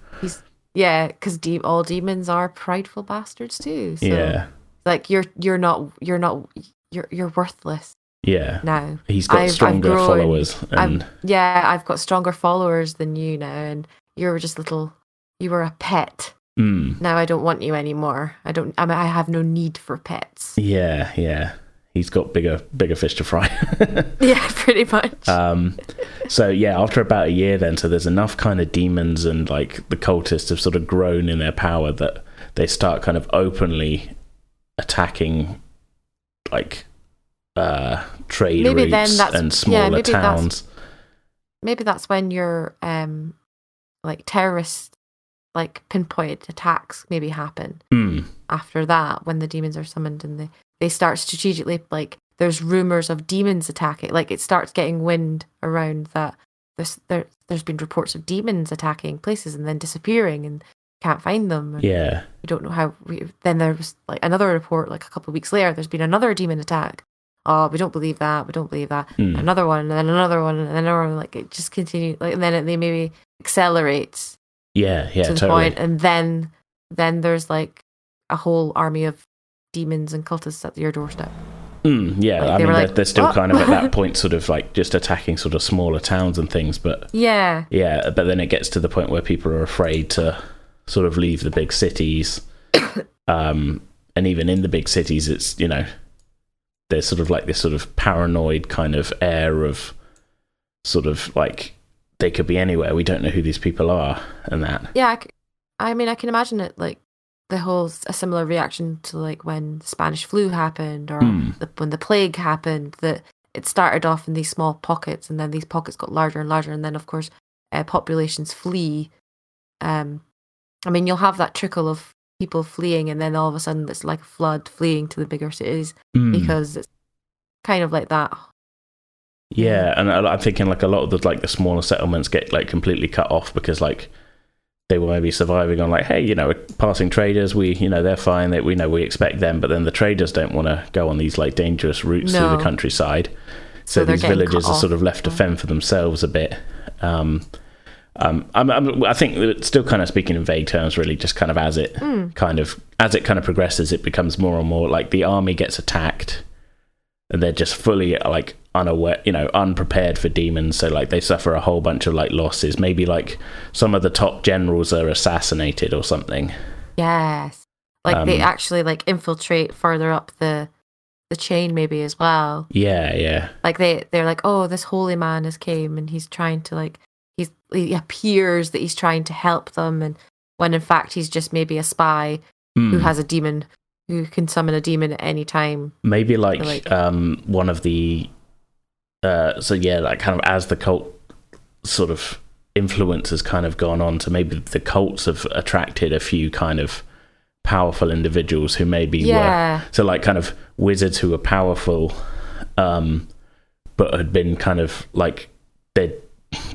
Yeah, because de- all demons are prideful bastards too. So yeah, like you're you're not you're not you're you're worthless yeah. now. He's got I've- I've stronger grown- followers, and Yeah, I've got stronger followers than you now, and you're just little. You were a pet. mm, Now I don't want you anymore. I don't. I mean, I have no need for pets. yeah, yeah. He's got bigger bigger fish to fry. yeah, pretty much. Um, so yeah, after about a year, then so there's enough kind of demons and like the cultists have sort of grown in their power that they start kind of openly attacking like uh, trade Maybe then routes that's- and yeah, smaller maybe that's- towns. Maybe that's when your um, like terrorist, like pinpointed attacks maybe happen. Mm, after that when the demons are summoned and they, they start strategically like there's rumors of demons attacking like it starts getting wind around that there's there, there's been reports of demons attacking places and then disappearing and can't find them yeah, we don't know how we, then there was like another report like a couple of weeks later there's been another demon attack oh we don't believe that we don't believe that Mm. another one and then another one and then another one like it just continues like and then it, they maybe accelerates yeah, yeah, to the totally. point, and then then there's like a whole army of demons and cultists at your doorstep. Mm, yeah, Like, I mean they're, they're still "What?" kind of at that point, sort of like just attacking sort of smaller towns and things, but Yeah, Yeah, but then it gets to the point where people are afraid to sort of leave the big cities. um, and even in the big cities, it's, you know, there's sort of like this sort of paranoid kind of air of sort of like they could be anywhere. We don't know who these people are and that. yeah. I, c- I mean, I can imagine it like the whole a similar reaction to like when the Spanish flu happened or Hmm. the, when the plague happened. That it started off in these small pockets, and then these pockets got larger and larger, and then of course uh, populations flee. Um, I mean, you'll have that trickle of people fleeing, and then all of a sudden it's like a flood fleeing to the bigger cities. Mm. because it's kind of like that. Yeah, and I'm thinking like a lot of the like the smaller settlements get like completely cut off because like they were maybe surviving on like, hey, you know, passing traders, we you know they're fine, that we know we expect them, but then the traders don't want to go on these like dangerous routes through the countryside, so, they're these villages are sort of left to fend for themselves a bit. Um, um, I'm, I'm, I think that it's still kind of speaking in vague terms, really, just kind of as it Mm. kind of as it kind of progresses, it becomes more and more like the army gets attacked, and they're just fully like unaware, you know, unprepared for demons. So like they suffer a whole bunch of like losses. Maybe like some of the top generals are assassinated or something. Yes, like they Um, actually like infiltrate further up the the chain, maybe as well. Yeah, yeah, Like they they're like, oh, this holy man has came and he's trying to like he's he appears that he's trying to help them, and when in fact he's just maybe a spy who Hmm. has a demon who can summon a demon at any time. maybe like, like- um one of the uh so yeah like kind of as the cult sort of influence has kind of gone on to maybe the cults have attracted a few kind of powerful individuals who maybe were so like kind of wizards who were powerful um but had been kind of like they'd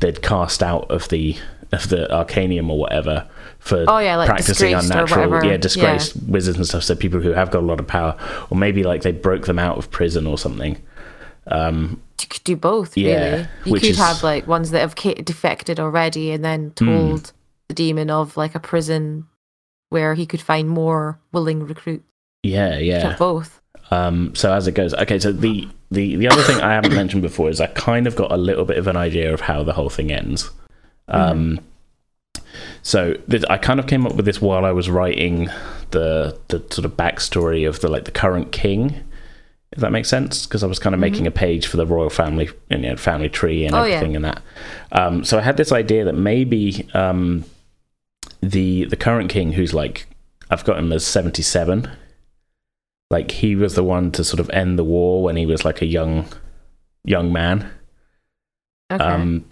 they'd cast out of the of the arcanium or whatever for Oh, yeah, like practicing unnatural yeah. disgraced wizards and stuff. So people who have got a lot of power or maybe like they broke them out of prison or something. Um you could do both. Yeah, really, you could is- have like ones that have defected already, and then Hmm. told the demon of like a prison where he could find more willing recruits. yeah yeah both. Um, so as it goes, okay. So the, the the other thing I haven't mentioned before is I kind of got a little bit of an idea of how the whole thing ends. Um, so th- I kind of came up with this while I was writing the the sort of backstory of the like the current king. If that makes sense, because I was kind of making a page for the royal family, you know, family tree and Oh, yeah. everything and that. Um, so I had this idea that maybe um, the the current king, who's like I've got him as seventy seven, like he was the one to sort of end the war when he was like a young young man. Okay. Um,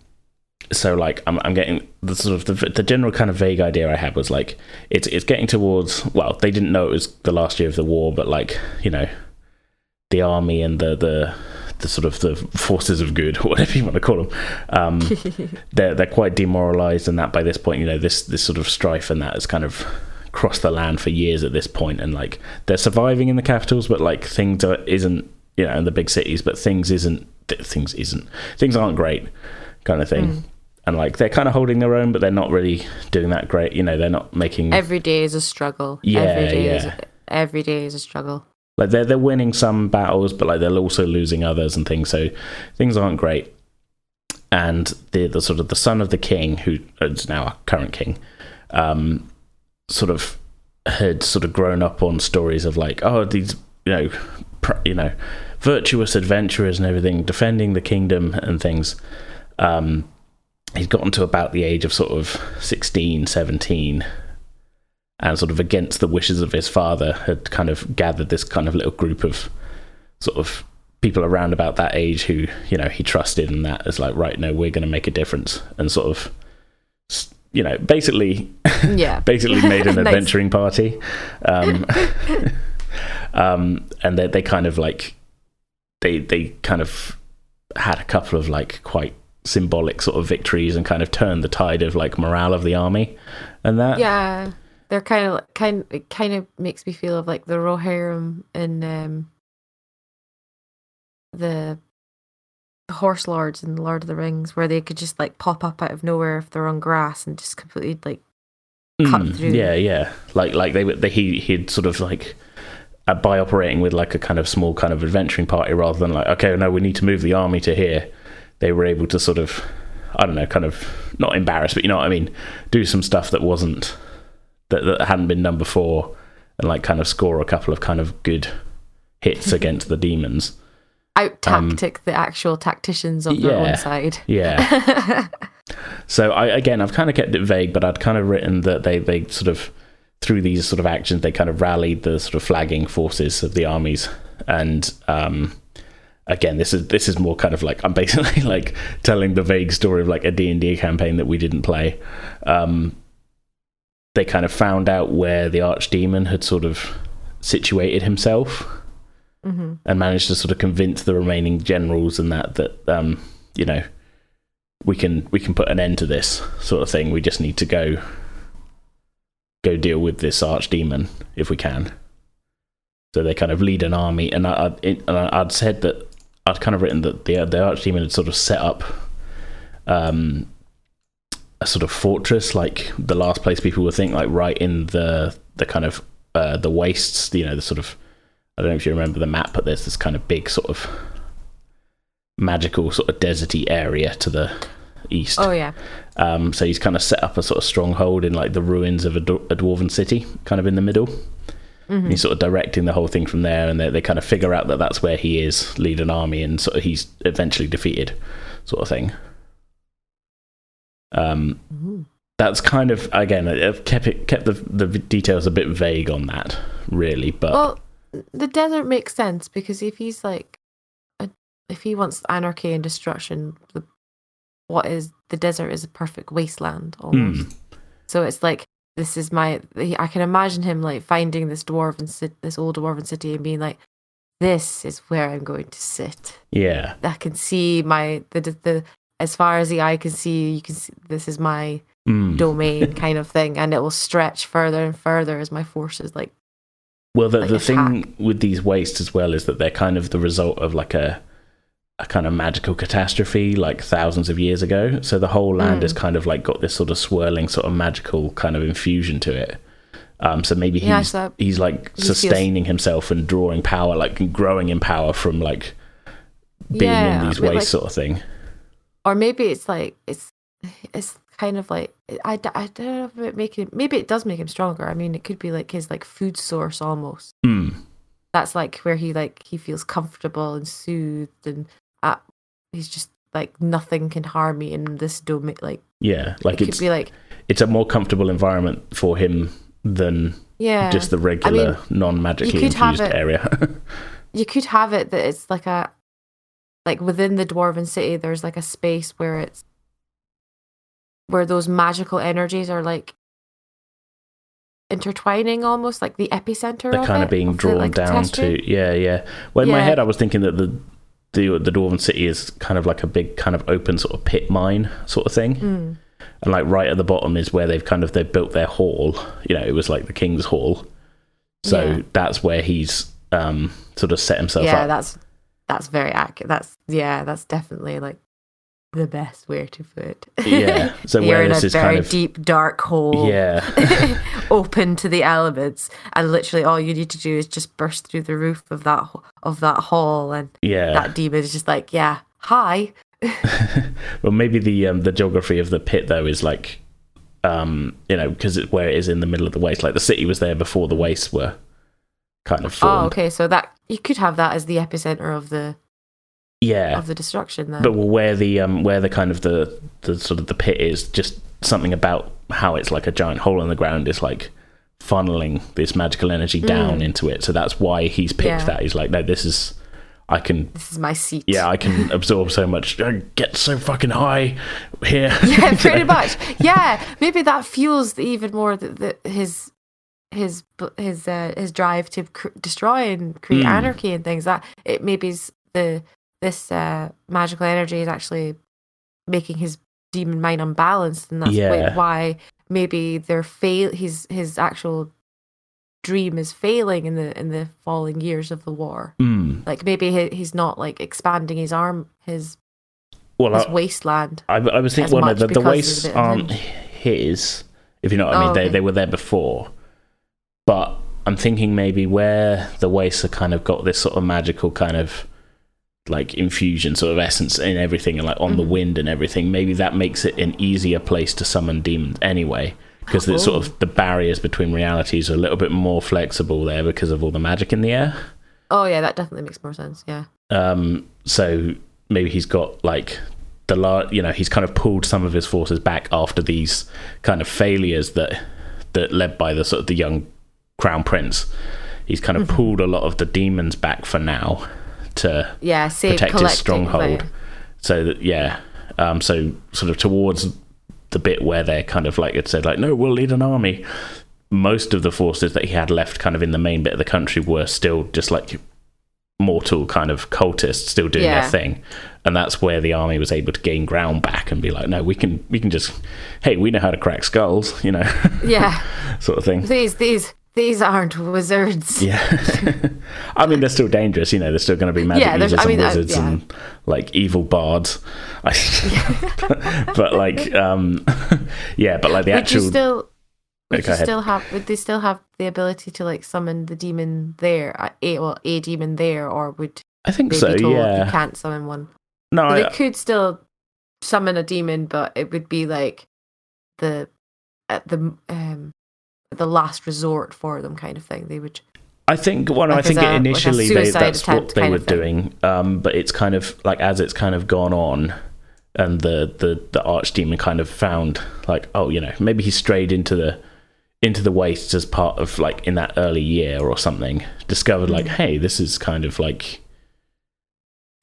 so like I'm, I'm getting the sort of the, the general kind of vague idea I had was like it's it's getting towards well they didn't know it was the last year of the war but like you know the army and the the the sort of the forces of good, or whatever you want to call them, um, they're they're quite demoralized, and that by this point, you know, this this sort of strife and that has kind of crossed the land for years at this point, and like they're surviving in the capitals, but like things are, isn't you know in the big cities, but things isn't things isn't things aren't great, kind of thing. Mm. And like they're kind of holding their own, but they're not really doing that great. You know, they're not making. Every day is a struggle. Yeah, every day yeah. Is, every day is a struggle like they're they're winning some battles, but like they're also losing others and things. So things aren't great. And the the sort of the son of the king, who is now our current king, um, sort of had sort of grown up on stories of like, oh, these you know, pr- you know, virtuous adventurers and everything, defending the kingdom and things. Um, he'd gotten to about the age of sort of 16, 17 and sort of against the wishes of his father had kind of gathered this kind of little group of sort of people around about that age who you know he trusted and that is like right no we're going to make a difference and sort of you know basically yeah. basically made an nice. adventuring party um, um, and they, they kind of like they they kind of had a couple of like quite symbolic sort of victories and kind of turned the tide of like morale of the army and that. Yeah they're kind of kind it kind of makes me feel of like the Rohirrim in um, the horse lords in Lord of the Rings, where they could just like pop up out of nowhere if they're on grass and just completely like cut mm, through. Yeah, yeah. Like like they, they he he'd sort of like uh, by operating with like a kind of small kind of adventuring party rather than like okay no we need to move the army to here. They were able to sort of I don't know kind of not embarrass but you know what I mean do some stuff that wasn't that, that hadn't been done before and like kind of score a couple of kind of good hits against the demons. Out tactic um, the actual tacticians on yeah, their own side. Yeah. so I again I've kind of kept it vague, but I'd kind of written that they they sort of through these sort of actions they kind of rallied the sort of flagging forces of the armies and um again this is this is more kind of like i'm basically like telling the vague story of like a d&d campaign that we didn't play um they kind of found out where the archdemon had sort of situated himself mm-hmm. and managed to sort of convince the remaining generals and that that um, you know we can we can put an end to this sort of thing. We just need to go go deal with this archdemon if we can. So they kind of lead an army, and I, would I'd said that I'd kind of written that the the archdemon had sort of set up um, a sort of fortress, like the last place people would think, like right in the the kind of uh, the wastes. You know, the sort of I don't know if you remember the map, but there's this kind of big sort of magical sort of deserty area to the east. Oh yeah. Um, so he's kind of set up a sort of stronghold in like the ruins of a, a dwarven city, kind of in the middle. Mm-hmm. He's sort of directing the whole thing from there, and they, they kind of figure out that that's where he is, lead an army, and sort of he's eventually defeated, sort of thing. Um, mm-hmm. That's kind of again, I've kept it kept the the details a bit vague on that, really. But well, the desert makes sense because if he's like, a, if he wants anarchy and destruction, the, what is the desert is a perfect wasteland almost. Mm. So it's like this is my. I can imagine him like finding this dwarven this old dwarven city, and being like, "This is where I'm going to sit." Yeah, I can see my the the as far as the eye can see, you can see this is my mm. domain kind of thing, and it will stretch further and further as my forces like. Well, the like the thing with these wastes as well is that they're kind of the result of like a a kind of magical catastrophe like thousands of years ago. So the whole land mm. has kind of like got this sort of swirling, sort of magical kind of infusion to it. Um, so maybe he's yeah, so he's like he sustaining feels... himself and drawing power, like growing in power from like being yeah, in these wastes, like, sort of thing or maybe it's like it's it's kind of like I, I don't know if it make him maybe it does make him stronger. I mean, it could be like his like food source almost. Mm. That's like where he like he feels comfortable and soothed, and uh, he's just like nothing can harm me in this domain. Like yeah, like it could be like it's a more comfortable environment for him than yeah just the regular I mean, non magically infused it, area. you could have it that it's like a like within the dwarven city there's like a space where it's where those magical energies are like intertwining almost like the epicenter they're of kind it, of being the, drawn like, down to yeah yeah well in my head i was thinking that the the the dwarven city is kind of like a big kind of open sort of pit mine sort of thing Mm. and like right at the bottom is where they've kind of they've built their hall you know it was like the king's hall so Yeah. that's where he's um sort of set himself up. yeah up that's that's very accurate that's yeah that's definitely like the best way to put it. Yeah so you're in a very kind of deep dark hole yeah. open to the elements and literally all you need to do is just burst through the roof of that of that hall and yeah. that demon is just like yeah hi. Well maybe the um the geography of the pit though is like um you know because where it is in the middle of the waste like the city was there before the wastes were kind of formed. oh okay so that you could have that as the epicenter of the yeah. of the destruction then. But where the um where the kind of the the sort of the pit is just something about how it's like a giant hole in the ground is like funneling this magical energy down Mm. into it. So that's why he's picked Yeah. that. He's like no this is i can this is my seat. Yeah i can absorb so much. I get so fucking high here. Yeah, pretty much. Yeah, maybe that fuels the, even more the, the, his his his uh, his drive to cr- destroy and create Mm. anarchy and things. That it maybe the this uh, magical energy is actually making his demon mind unbalanced, and that's why- Yeah. why maybe they're fail. His his actual dream is failing in the in the falling years of the war. Mm. Like maybe he, he's not like expanding his arm his well his I, wasteland. I, I was thinking well no the, the wastes aren't his if you know what i mean Oh, they, they were there before but i'm thinking maybe where the wastes are kind of got this sort of magical kind of like infusion sort of essence in everything and like on the Mhm. wind and everything maybe that makes it an easier place to summon demons anyway because it's sort Oh. of the barriers between realities are a little bit more flexible there because of all the magic in the air Oh yeah, that definitely makes more sense. Yeah. um, so maybe he's got like the lar- you know he's kind of pulled some of his forces back after these kind of failures that that led by the sort of the young crown prince. He's kind of Mhm. pulled a lot of the demons back for now to Yeah, protect his stronghold. like- So that yeah, um, so sort of towards the bit where they're kind of like it said like no, we'll lead an army. Most of the forces that he had left, kind of in the main bit of the country, were still just like mortal kind of cultists still doing Yeah. their thing, and that's where the army was able to gain ground back and be like, no, we can we can just hey, we know how to crack skulls, you know, Yeah, sort of thing. these these these aren't wizards. Yeah, I mean they're still dangerous. You know, they're still going to be magic Yeah, users I mean, and uh, wizards yeah. and like evil bards. But like, um, yeah, but like the would actual. still would you still have would they still have the ability to like summon the demon there, uh, a well a demon there, or would I think they so. be told you can't summon one? No, So I, they could still summon a demon, but it would be like the at the um the last resort for them kind of thing. They would I think. Well, no, I think a- like initially they, that's what they were doing. Um, but it's kind of like as it's kind of gone on, and the the the archdemon kind of found like, oh, you know, maybe he strayed into the into the wastes as part of like in that early year or something. Discovered like, Mm. hey, this is kind of like,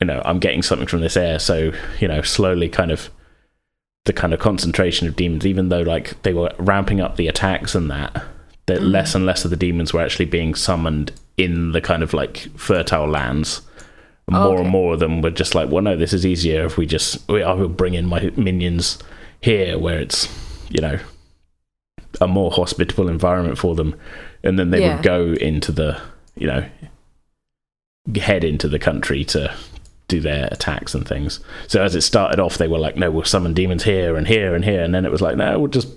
you know, I'm getting something from this air. So you know, slowly kind of the kind of concentration of demons, even though like they were ramping up the attacks and that, that Mhm. less and less of the demons were actually being summoned in the kind of like fertile lands. And Oh, more okay. and more of them were just like, well, no, this is easier if we just, we, I will bring in my minions here where it's, you know, a more hospitable environment for them. And then they Yeah. would go into the, you know, head into the country to do their attacks and things. So as it started off, they were like, "No, we'll summon demons here and here and here," and then it was like, "No, we'll just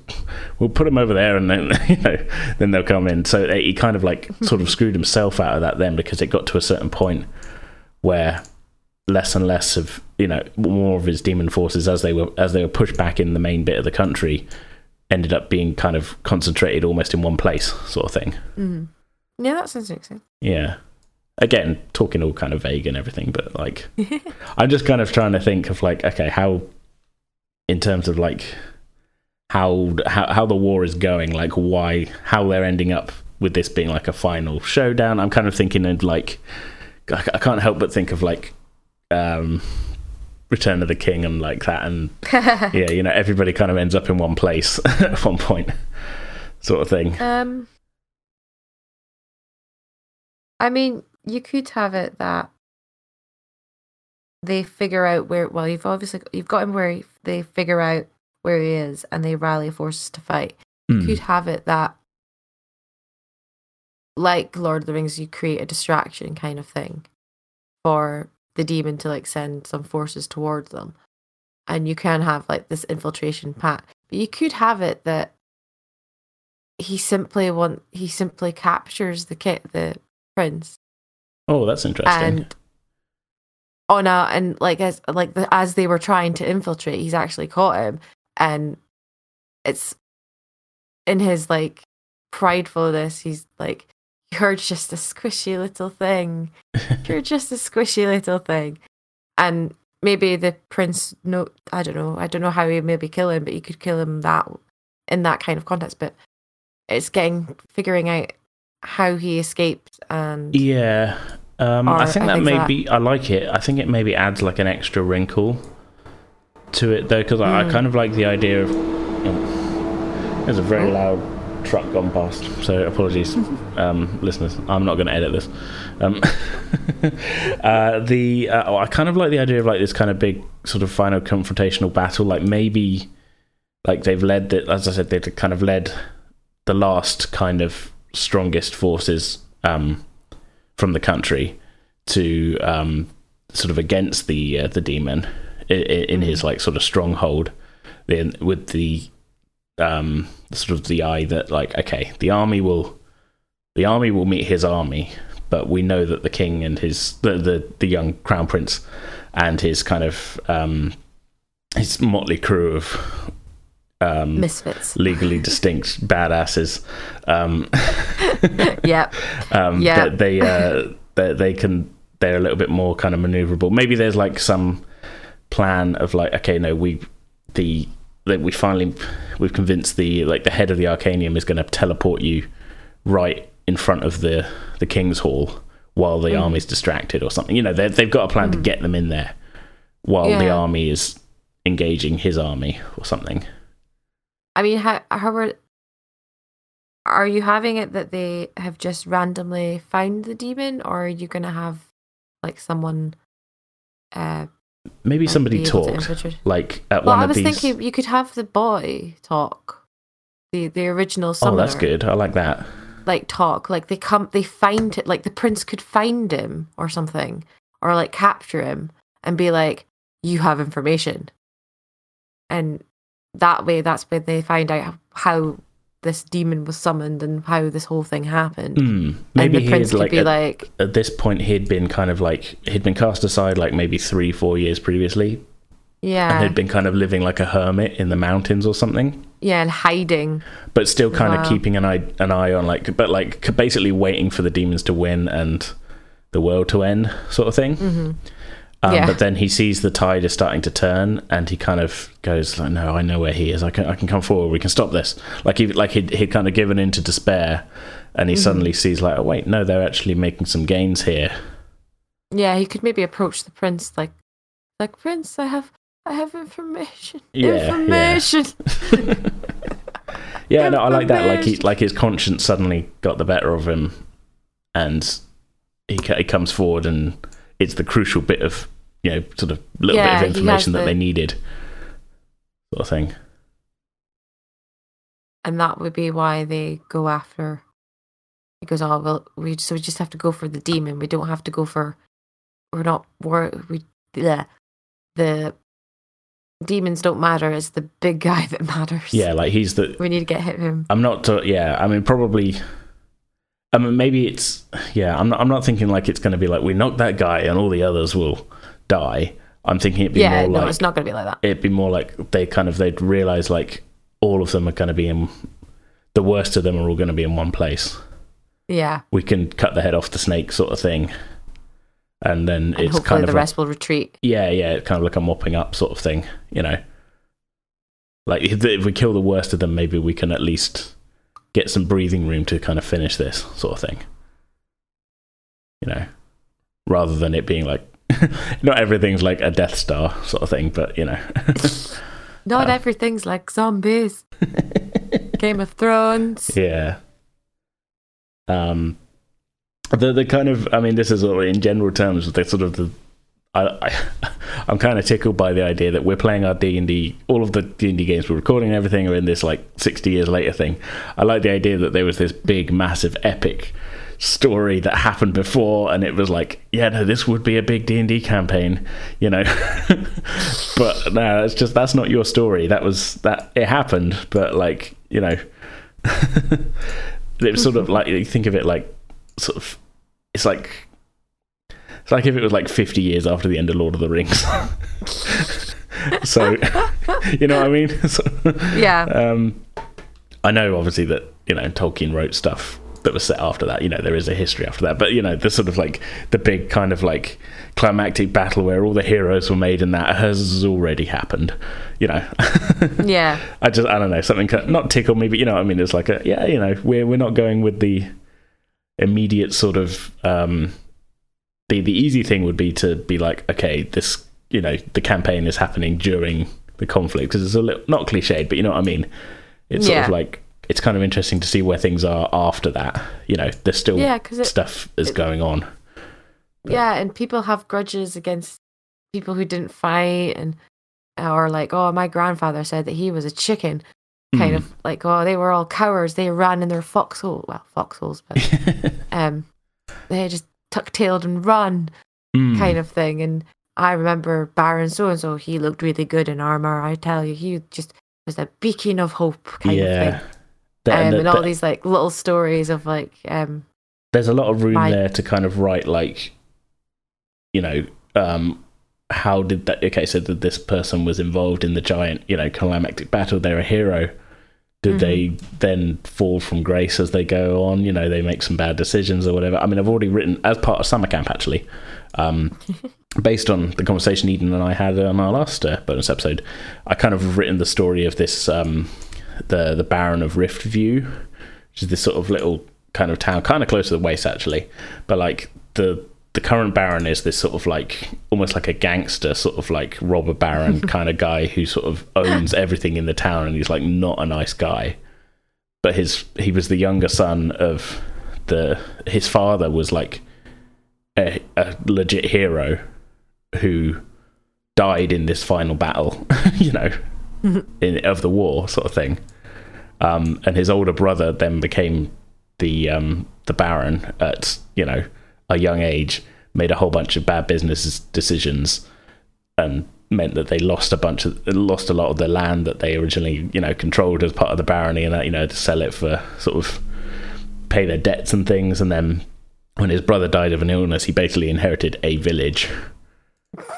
we'll put them over there, and then you know, then they'll come in." So he kind of like sort of screwed himself out of that then because it got to a certain point where less and less of you know more of his demon forces as they were as they were pushed back in the main bit of the country ended up being kind of concentrated almost in one place sort of thing mm. Yeah, that sounds interesting. yeah again talking all kind of vague and everything but like i'm just kind of trying to think of like okay how in terms of like how how, how the war is going like why how they're ending up with this being like a final showdown. I'm kind of thinking of like i I can't help but think of like um return of the king and like that and yeah you know everybody kind of ends up in one place at one point sort of thing. Um I mean, you could have it that they figure out where. Well, you've obviously you've got him where he- they figure out where he is, and they rally forces to fight. Hmm. You could have it that, like Lord of the Rings, you create a distraction kind of thing for the demon to like send some forces towards them, and you can have like this infiltration pact. But you could have it that he simply want he simply captures the kit the prince Oh, that's interesting. and oh no and like as like the, as they were trying to infiltrate he's actually caught him. And it's in his like pridefulness he's like you're just a squishy little thing. You're just a squishy little thing. And maybe the prince no i don't know i don't know how he maybe kill him but he could kill him that in that kind of context. But it's getting figuring out how he escaped and yeah, um, I think that think that- maybe I like it. I think it maybe adds like an extra wrinkle to it though, because I, I Mm. kind of like the idea of. You know, there's a very Oh. loud truck gone past, so apologies, um, listeners. I'm not going to edit this. Um, uh, the uh, oh, I kind of like the idea of like this kind of big sort of final confrontational battle. Like maybe, like they've led that. As I said, they've kind of led the last kind of strongest forces um, from the country to um, sort of against the uh, the demon in, in his like sort of stronghold. Then with the um, sort of the eye that like okay, the army will the army will meet his army, but we know that the king and his the the, the young crown prince and his kind of um, his motley crew of um, misfits legally distinct badasses. Um, yep um, Yeah. that they, uh, they they can they're a little bit more kind of maneuverable. Maybe there's like some plan of like okay, no, we the that we finally we've convinced the like the head of the Arcanium is going to teleport you right in front of the the king's hall while the Mm. army's distracted or something. You know, they they've got a plan to get them in there while the army is engaging his army or something. I mean, how how are are you having it that they have just randomly found the demon, or are you gonna have like someone? Uh, Maybe somebody to talked like at Well, one I of was thinking you could have the boy talk, the the original song oh, that's good. I like that. Like talk, like they come, they find it, like the prince could find him or something, or like capture him and be like, "You have information," and that way, that's where they find out how this demon was summoned and how this whole thing happened. Hmm. Maybe and the prince could like be at, like, at this point he'd been kind of like he'd been cast aside like maybe three four years previously Yeah, and had been kind of living like a hermit in the mountains or something yeah, and hiding. but still kind of keeping an eye an eye on like but like basically waiting for the demons to win and the world to end sort of thing hmm um, Yeah. but then he sees the tide is starting to turn and he kind of goes like no i know where he is i can i can come forward we can stop this like he like he'd, he'd kind of given into despair and he Mhm. suddenly sees like oh wait no they're actually making some gains here Yeah, he could maybe approach the prince like, like Prince, I have, I have information. Yeah, yeah. information. Yeah, no, I like that. Like he, like his conscience suddenly got the better of him, and he, he comes forward, and it's the crucial bit of you know, sort of little Yeah, bit of information that the- they needed, sort of thing. and that would be why they go after. He goes, oh well, we so we just have to go for the demon. We don't have to go for. We're not. We're we. Yeah, the demons don't matter. It's the big guy that matters. Yeah, like he's the. we need to get hit him. I'm not. To, yeah, I mean, probably. I mean, maybe it's. Yeah, I'm not. I'm not thinking like it's going to be like we knock that guy and all the others will die. I'm thinking it'd be Yeah, more no, like it's not going to be like that. it'd be more like they kind of they'd realize like all of them are going to be in the worst of them are all going to be in one place Yeah, we can cut the head off the snake sort of thing and then and it's kind the of a- rest will retreat. yeah yeah it's kind of like a mopping up sort of thing you know like if, if we kill the worst of them maybe we can at least get some breathing room to kind of finish this sort of thing you know rather than it being like not everything's like a death star sort of thing but you know Not Uh. everything's like zombies. Game of Thrones. Yeah. Um. the the kind of I mean, this is all in general terms. The sort of the I, I I'm kind of tickled by the idea that we're playing our D and D, all of the D and D games we're recording and everything are in this like 60 years later thing. I like the idea that there was this big, massive, epic story that happened before and it was like yeah no this would be a big d&d campaign you know but no it's just that's not your story that was that it happened but like you know it was sort of like you think of it like sort of it's like it's like if it was like 50 years after the end of lord of the rings so you know what i mean so, Yeah. um i know obviously that you know tolkien wrote stuff that was set after that you know there is a history after that but you know the sort of like the big kind of like climactic battle where all the heroes were made and that has already happened you know yeah. I just I don't know something not tickle me, but you know what I mean. It's like a yeah, you know, we're we're not going with the immediate sort of um the the easy thing would be to be like okay, this you know the campaign is happening during the conflict because it's a little not cliched, but you know what I mean. It's sort of like it's kind of interesting to see where things are after that. You know, there's still Yeah, it, stuff is it- going on. yeah, and people have grudges against people who didn't fight, and or like, oh, my grandfather said that he was a chicken, kind Mm. of like, oh, they were all cowards. They ran in their foxhole, well, foxholes, but um, they just tuck tailed and run, Mm. kind of thing. And I remember Baron so and so. He looked really good in armor. I tell you, he just was a beacon of hope, kind of yeah. thing. That- Um, and and that- all these like little stories of like, um, there's a lot of room My- there to kind of write like you know um how did that okay so that this person was involved in the giant you know climactic battle they're a hero did Mhm. they then fall from grace as they go on you know they make some bad decisions or whatever i mean i've already written as part of summer camp actually um based on the conversation eden and i had on our last uh, bonus episode i kind of have written the story of this um the the baron of rift view which is this sort of little kind of town, kind of close to the waste actually. But like the the current baron is this sort of like almost like a gangster, sort of like robber baron kind of guy who sort of owns everything in the town, and he's like not a nice guy. But his he was the younger son of the his father was like a, a legit hero who died in this final battle, you know, in, of the war sort of thing. Um, and his older brother then became the um, the Baron at you know a young age, made a whole bunch of bad business decisions, and meant that they lost a bunch of lost a lot of the land that they originally you know controlled as part of the barony, and that you know to sell it for sort of pay their debts and things. And then when his brother died of an illness, he basically inherited a village.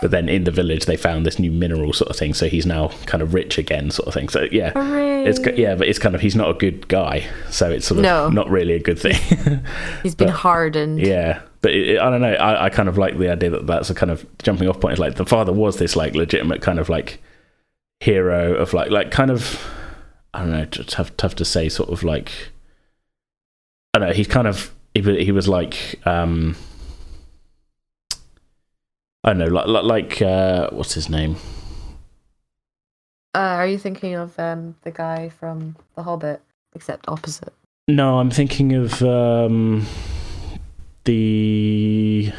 But then in the village, they found this new mineral sort of thing, so he's now kind of rich again, sort of thing. So yeah, hooray! it's yeah, but it's kind of he's not a good guy, so it's sort of No. not really a good thing. He's been but- hardened. yeah, but it, it- I don't know. I, I kind of like the idea that that's a kind of jumping off point. Is like the father was this like legitimate kind of like hero of like like kind of I don't know, just tough tough to say. Sort of like I don't know. He's kind of he was, he was like um I don't know, like like, like uh, what's his name? Uh, are you thinking of um the guy from The Hobbit, except opposite? No, I'm thinking of um, the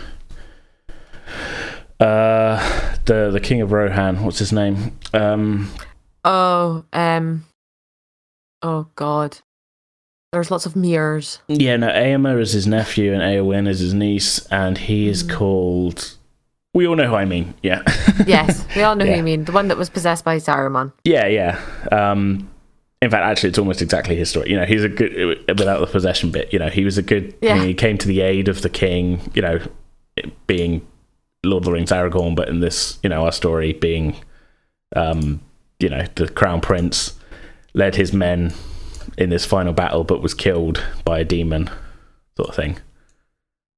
uh, the the King of Rohan. What's his name? Um, Oh, um, oh God, there's lots of mirrors. yeah, no, Eomer is his nephew and Eowyn is his niece, and he is Mhm. called. We all know who I mean. Yeah, Yes, we all know who Yeah. you mean. The one that was possessed by Saruman. yeah, yeah. Um, in fact, actually, it's almost exactly his story. You know, he's a good without the possession bit. You know, he was a good. Yeah. He came to the aid of the king. You know, being Lord of the Rings Aragorn, but in this, you know, our story being, um, you know, the crown prince led his men in this final battle, but was killed by a demon, sort of thing,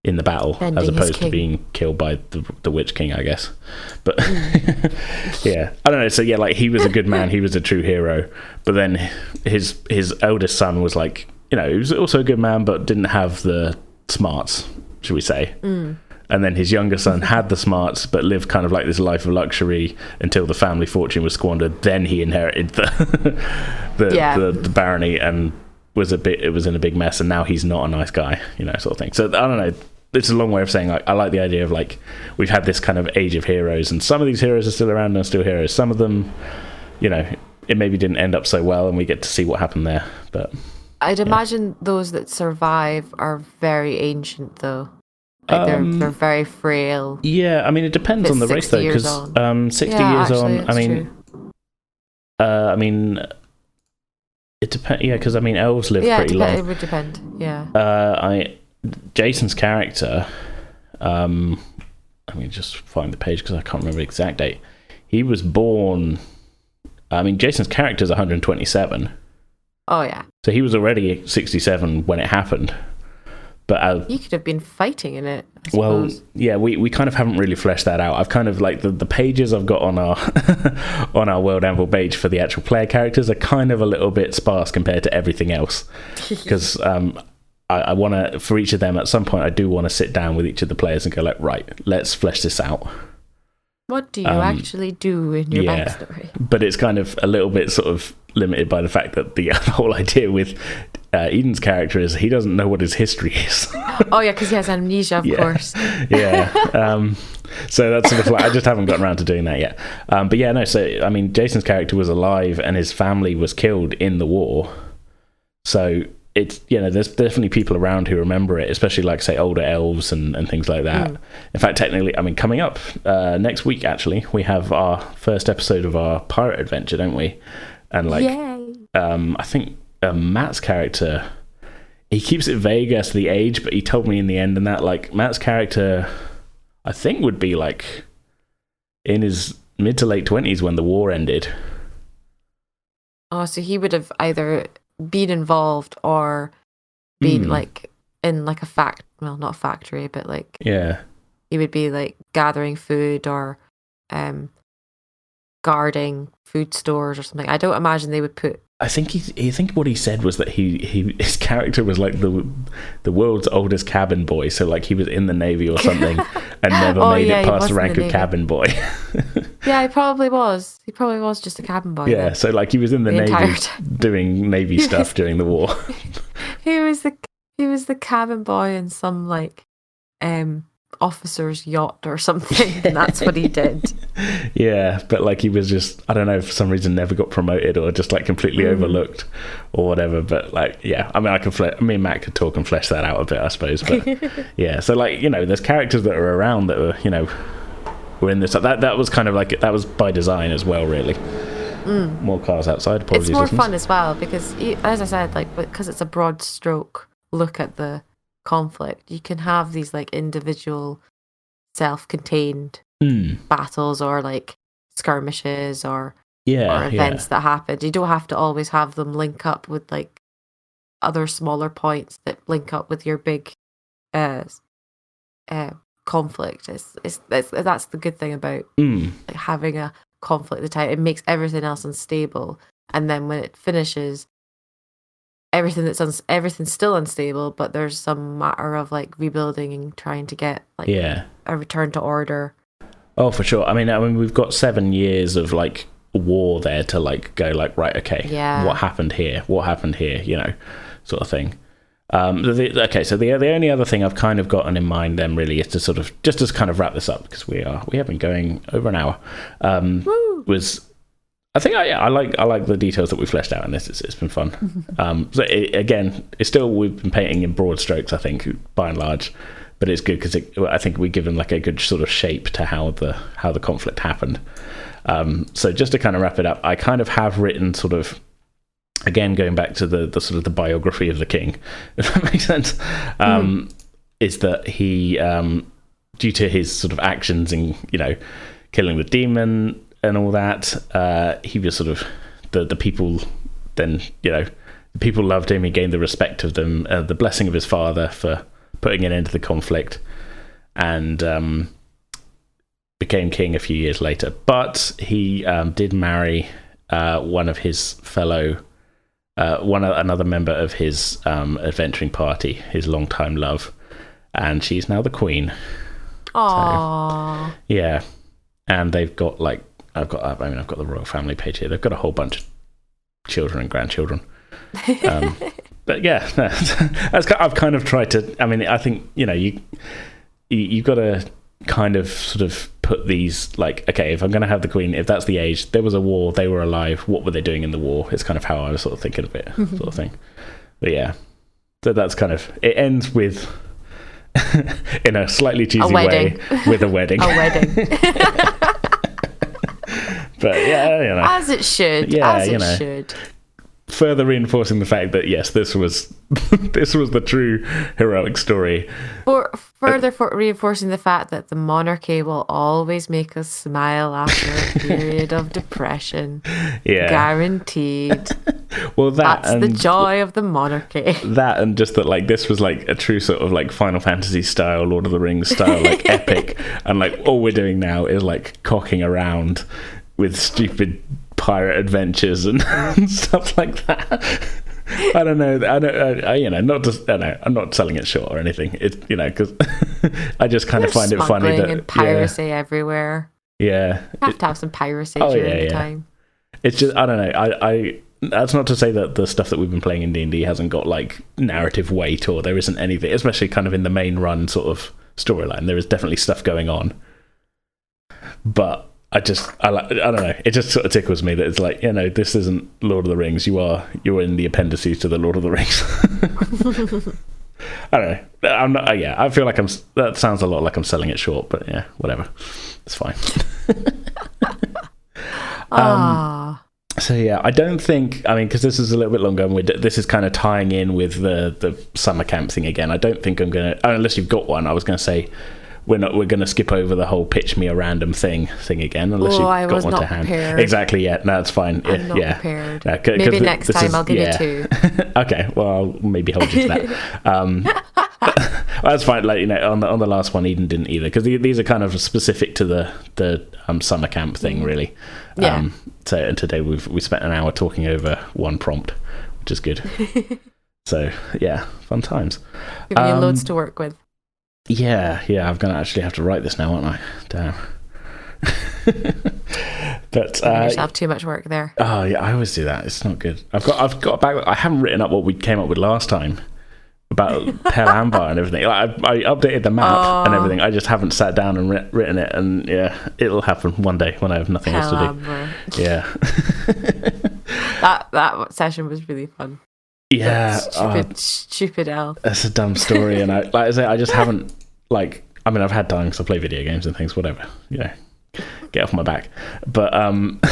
in the battle, Bending as opposed to being killed by the the Witch King, I guess. But Mm. yeah, I don't know. So yeah, like he was a good man, he was a true hero, but then his his eldest son was like, you know, he was also a good man, but didn't have the smarts, should we say? Mm. And then his younger son had the smarts, but lived kind of like this life of luxury until the family fortune was squandered. Then he inherited the the, Yeah. the, the barony, and was a bit it was in a big mess and now he's not a nice guy you know sort of thing so i don't know it's a long way of saying like i like the idea of like we've had this kind of age of heroes and some of these heroes are still around and are still heroes some of them you know it maybe didn't end up so well and we get to see what happened there but I'd imagine those that survive are very ancient, though. Like they're Um, they're very frail. yeah i mean it depends on the race though because um 60 Yeah, years actually, on i mean uh i mean it depends yeah because i mean elves live yeah, pretty long it would depend. Yeah. uh, I Jason's character. Um, let me just find the page because I can't remember the exact date. He was born. I mean, Jason's character is 127, Oh yeah. so he was already 67 when it happened. But uh, You could have been fighting in it. I well, yeah, we, we kind of haven't really fleshed that out. I've kind of like the, the pages I've got on our on our World Anvil page for the actual player characters are kind of a little bit sparse compared to everything else because um, I, I want to for each of them at some point I do want to sit down with each of the players and go like right let's flesh this out. what do you um, actually do in your yeah. backstory? But it's kind of a little bit sort of limited by the fact that the whole idea with uh, Eden's character is he doesn't know what his history is. oh yeah, because he has amnesia, of Yeah. course. yeah. Um, so that's sort of like I just haven't gotten around to doing that yet. Um, but yeah, no. So I mean, Jason's character was alive and his family was killed in the war. So it's you know there's definitely people around who remember it, especially like say older elves and, and things like that. Mm. In fact, technically, I mean, coming up uh, next week actually, we have our first episode of our pirate adventure, don't we? And like, um, I think uh, Matt's character, he keeps it vague as to the age, but he told me in the end and that like Matt's character, I think would be like in his mid to late twenties when the war ended. Oh, so he would have either been involved or being Hmm. like in like a fact well, not a factory, but like Yeah, he would be like gathering food or um guarding food stores or something. I don't imagine they would put I think he. I think what he said was that he, he his character was like the the world's oldest cabin boy. So like he was in the navy or something and never Oh, made yeah, it past the rank the of cabin boy. Yeah, he probably was. He probably was just a cabin boy. yeah, then. so like he was in the, The navy doing navy stuff during the war. He was the he was the cabin boy in some like um officer's yacht or something. and that's what he did. yeah, but like he was just I don't know for some reason never got promoted or just like completely Mm. overlooked or whatever. But like yeah, I mean I can fle- me and Matt could talk and flesh that out a bit, I suppose. But yeah, so like you know, there's characters that are around that were you know were in this. That that was kind of like that was by design as well, really. More cars outside. Apologies, Mm. it's more listeners. fun as well because as i said like because it's a broad stroke look at the conflict you can have these like individual self-contained Hmm. battles or like skirmishes or, Yeah, or yeah. events that happen you don't have to always have them link up with like other smaller points that link up with your big uh, uh conflict it's, it's, it's that's the good thing about Hmm. like having a conflict at the time it makes everything else unstable and then when it finishes everything that's uns- everything's still unstable but there's some matter of like rebuilding and trying to get like Yeah. a return to order Oh, for sure. I mean, I mean, we've got seven years of like war there to like go like right, okay, Yeah. what happened here? What happened here? You know, sort of thing. Um, the, the- okay, so the the only other thing I've kind of gotten in mind then really is to sort of just to kind of wrap this up because we are we have been going over an hour. Um, was I think I, yeah, I like I like the details that we fleshed out in this. It's, it's been fun. um, so it, again, it's still we've been painting in broad strokes. I think by and large, but it's good because I think we've given like a good sort of shape to how the how the conflict happened. Um, so just to kind of wrap it up, I kind of have written sort of again going back to the the sort of the biography of the king, if that makes sense. Um, Is that he um, due to his sort of actions in you know killing the demon and all that, uh, he was sort of the the people then you know the people loved him. He gained the respect of them, uh, the blessing of his father for putting an end to the conflict, and um, became king a few years later. But he um, did marry uh, one of his fellow. Uh, one another member of his um, adventuring party, his longtime love, and she's now the queen. Aww. Yeah, and they've got like I've got I mean I've got the royal family page here. They've got a whole bunch of children and grandchildren. Um, but yeah, no, I've kind of tried to. I mean, I think you know you you you've got to kind of sort of put these like okay if i'm going to have the queen if that's the age there was a war they were alive what were they doing in the war it's kind of how i was sort of thinking of it sort of thing but yeah so that's kind of it ends with in a slightly cheesy way with a wedding A wedding, but yeah you know as it should. Yeah, as you it know. should. Further reinforcing the fact that yes this was this was the true heroic story For further for reinforcing the fact that the monarchy will always make us smile after a period of depression, yeah guaranteed. well that That's the joy of the monarchy. that and just that like this was like a true sort of like final fantasy style lord of the rings style like epic and like all we're doing now is like cocking around with stupid pirate adventures and, and stuff like that I don't know. I don't. I, you know, not just. I know. I'm not selling it short or anything. It's you know because I just kind of find it funny that and piracy everywhere. yeah, You have to have some piracy Oh, during yeah, the yeah. time. it's just I don't know. I, I that's not to say that the stuff that we've been playing in D and D hasn't got like narrative weight or there isn't anything, especially kind of in the main run sort of storyline. There is definitely stuff going on, but I just I like I don't know. It just sort of tickles me that it's like you know this isn't Lord of the Rings. You are you're in the appendices to the Lord of the Rings. I don't know. I'm not. Uh, yeah, I feel like I'm. That sounds a lot like I'm selling it short, but yeah, whatever. It's fine. Um, Ah, So yeah, I don't think. I mean, because this is a little bit longer, and we're, this is kind of tying in with the the summer camp thing again. I don't think I'm gonna, unless you've got one. I was gonna say we're not. We're gonna skip over the whole pitch me a random thing thing again, unless Oh, you've I got one to hand. prepared. Exactly. Yeah. No, it's fine. I'm yeah. yeah. prepared. Yeah, 'cause- 'cause Maybe next time is- I'll give yeah. you two. okay, well, I'll maybe hold you to that. Um, that's fine. Like you know, on the on the last one, Eden didn't either because these are kind of specific to the the um, summer camp thing, really. Yeah. Um, so and today we've we spent an hour talking over one prompt, which is good. so yeah, fun times. Giving you Um, loads to work with. Yeah, yeah. I'm gonna actually have to write this now, aren't I? Damn. but uh, yourself too much work there. Oh yeah, I always do that. It's not good. I've got I've got back. I haven't written up what we came up with last time about Pale Amber and everything. Like, I, I updated the map and Oh. everything. I just haven't sat down and writ- written it. And yeah, it'll happen one day when I have nothing else to Amber. do. Yeah, That that session was really fun. Yeah. That stupid, stupid elf. that's a dumb story, and I like I say, I just haven't like. I mean, I've had time because I play video games and things. Whatever, you know, get off my back. But um,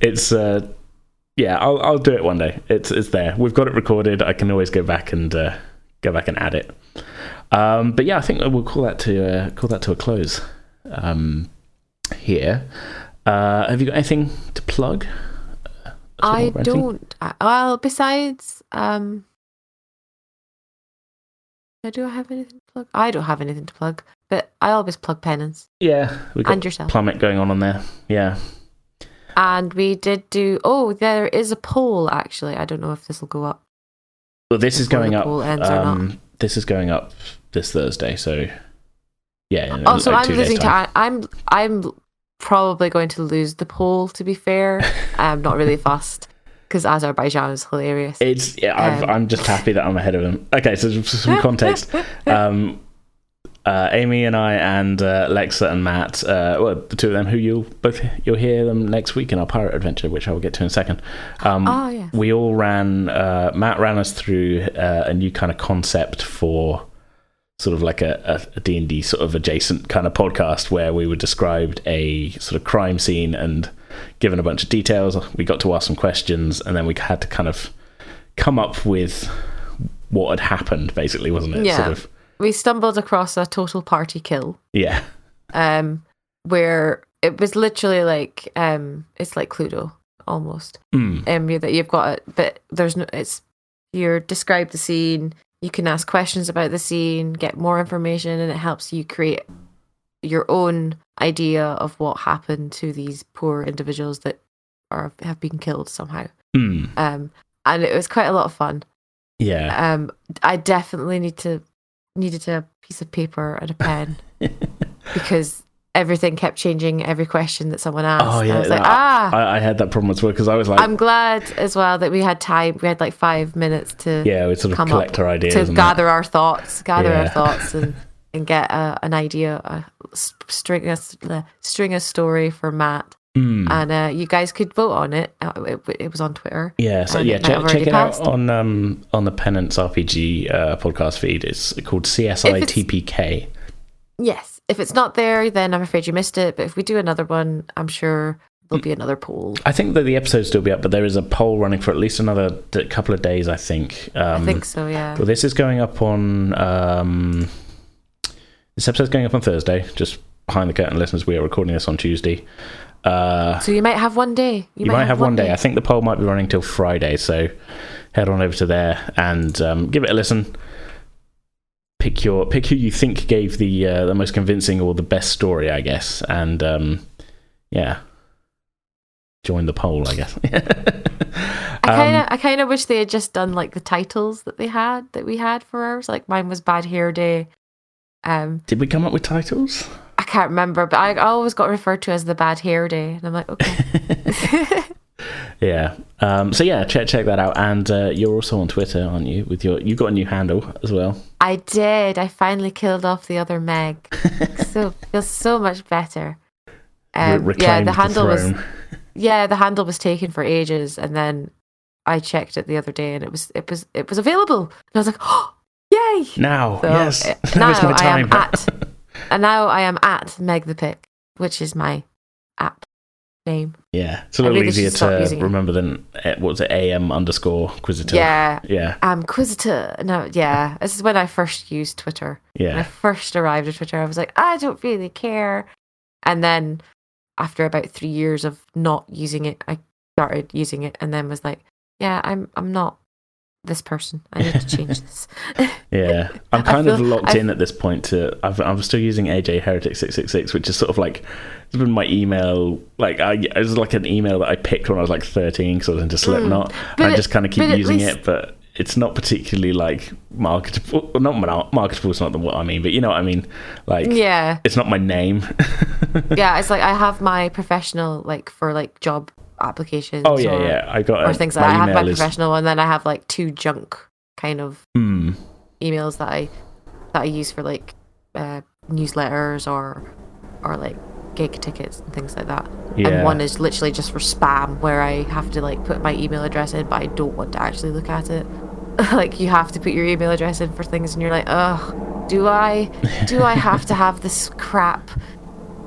it's uh, yeah, I'll I'll do it one day. It's it's there. We've got it recorded. I can always go back and uh, go back and add it. Um, but yeah, I think we'll call that to uh, call that to a close. Um, here, uh, have you got anything to plug? Uh, I don't. I- Well, besides, um, uh, do I have anything to plug? I don't have anything to plug, but I always plug penance Yeah, we got and yourself. plummet going on on there. Yeah. And we did do. Oh, there is a poll actually. I don't know if this will go up. Well, this is going up. poll ends or not. Um, this is going up this Thursday, so yeah. in Oh, I'm losing. To, time. I'm I'm probably going to lose the poll. To be fair, I'm not really fussed because Azerbaijan is hilarious. It's yeah. I've, Um, I'm just happy that I'm ahead of him. Okay, so some context. um, uh, Amy and I and uh, Lexa and Matt, uh, well, the two of them, who you'll both you'll hear them next week in our pirate adventure, which I will get to in a second. Um, oh yeah. we all ran uh, matt ran us through uh, a new kind of concept for sort of like a, a, d&d sort of adjacent kind of podcast where we were described a sort of crime scene and given a bunch of details we got to ask some questions and then we had to kind of come up with what had happened basically wasn't it Yeah. sort of We stumbled across a total party kill. yeah um, where it was literally like um, it's like Cluedo almost. Mm. Um, that you've got it, but there's no. It's you describe the scene. You can ask questions about the scene, get more information, and it helps you create your own idea of what happened to these poor individuals that are have been killed somehow. Mm. Um, and it was quite a lot of fun. yeah Um, I definitely need to needed a piece of paper and a pen because everything kept changing every question that someone asked. Oh yeah, I was like, ah. I, I had that problem as well because I was like, I'm glad as well that we had time. We had like five minutes to yeah, we sort of collect our ideas to and that. gather our thoughts, gather Yeah. our thoughts, and and get a, an idea, a string a string a story for Matt. Hmm. And uh, you guys could vote on it. Uh, It, it was on Twitter. Yeah, so yeah, check, check it out on um on the Penance RPG uh, podcast feed. It's called CSI it's- TPK. Yes. If it's not there, then I'm afraid you missed it. But if we do another one, I'm sure there'll be another poll. I think that the episodes still be up, but there is a poll running for at least another d- couple of days. I think. Um, I think so. Yeah. Well, this is going up on. Um, this episode's going up on Thursday. Just behind the curtain, listeners, we are recording this on Tuesday. Uh, So you might have one day. you, might, have one day. I think the poll might be running till Friday, so head on over to there and um, give it a listen. Pick your pick who you think gave the uh, the most convincing or the best story, I guess, and um, yeah, join the poll, I guess. I kind Um, of, I kind of wish they had just done like the titles that they had that we had for ours. Like mine was Bad Hair Day. Um, did we come up with titles? I can't remember, but I always got referred to as the Bad Hair Day, and I'm like, okay. Yeah. Um, so yeah, check check that out. And uh, you're also on Twitter, aren't you? With your you got a new handle as well. I did. I finally killed off the other Meg. so feels so much better. Um, Re- yeah, the handle was yeah the handle was taken for ages, and then I checked it the other day, and it was it was it was available, and I was like, oh, yay! now. So, yes, uh, now is now I am at, and now I am at Meg the Pick, which is my app name. yeah, it's a little easier to remember than uh, what was it? AM underscore Quisitor. Yeah, Yeah. I'm Quisitor. No, yeah, this is when I first used Twitter. When I first arrived at Twitter, I was like, I don't really care. And then after about three years of not using it, I started using it and then was like, yeah, I'm I'm not this person. I need to change this. Yeah, I'm kind of locked I- in at this point. To I've, I'm still using AJ Heretic six six six, which is sort of like it's been my email. Like I, it was like an email that I picked when I was like 13 because I was into hmm. Slipknot. But and I just kind of keep using least- it, but it's not particularly like marketable. well, Not marketable is not the what I mean, but you know what I mean. Like yeah. it's not my name. Yeah. It's like I have my professional like for like job applications. oh yeah, or, yeah. I got Or things like that. I have my is- professional and then I have like two junk kind of Hmm. emails that I that I use for like uh, newsletters or or like gig tickets and things like that. Yeah. And one is literally just for spam where I have to like put my email address in, but I don't want to actually look at it. like you have to put your email address in for things, and you're like, oh, do I? Do I have to have this crap?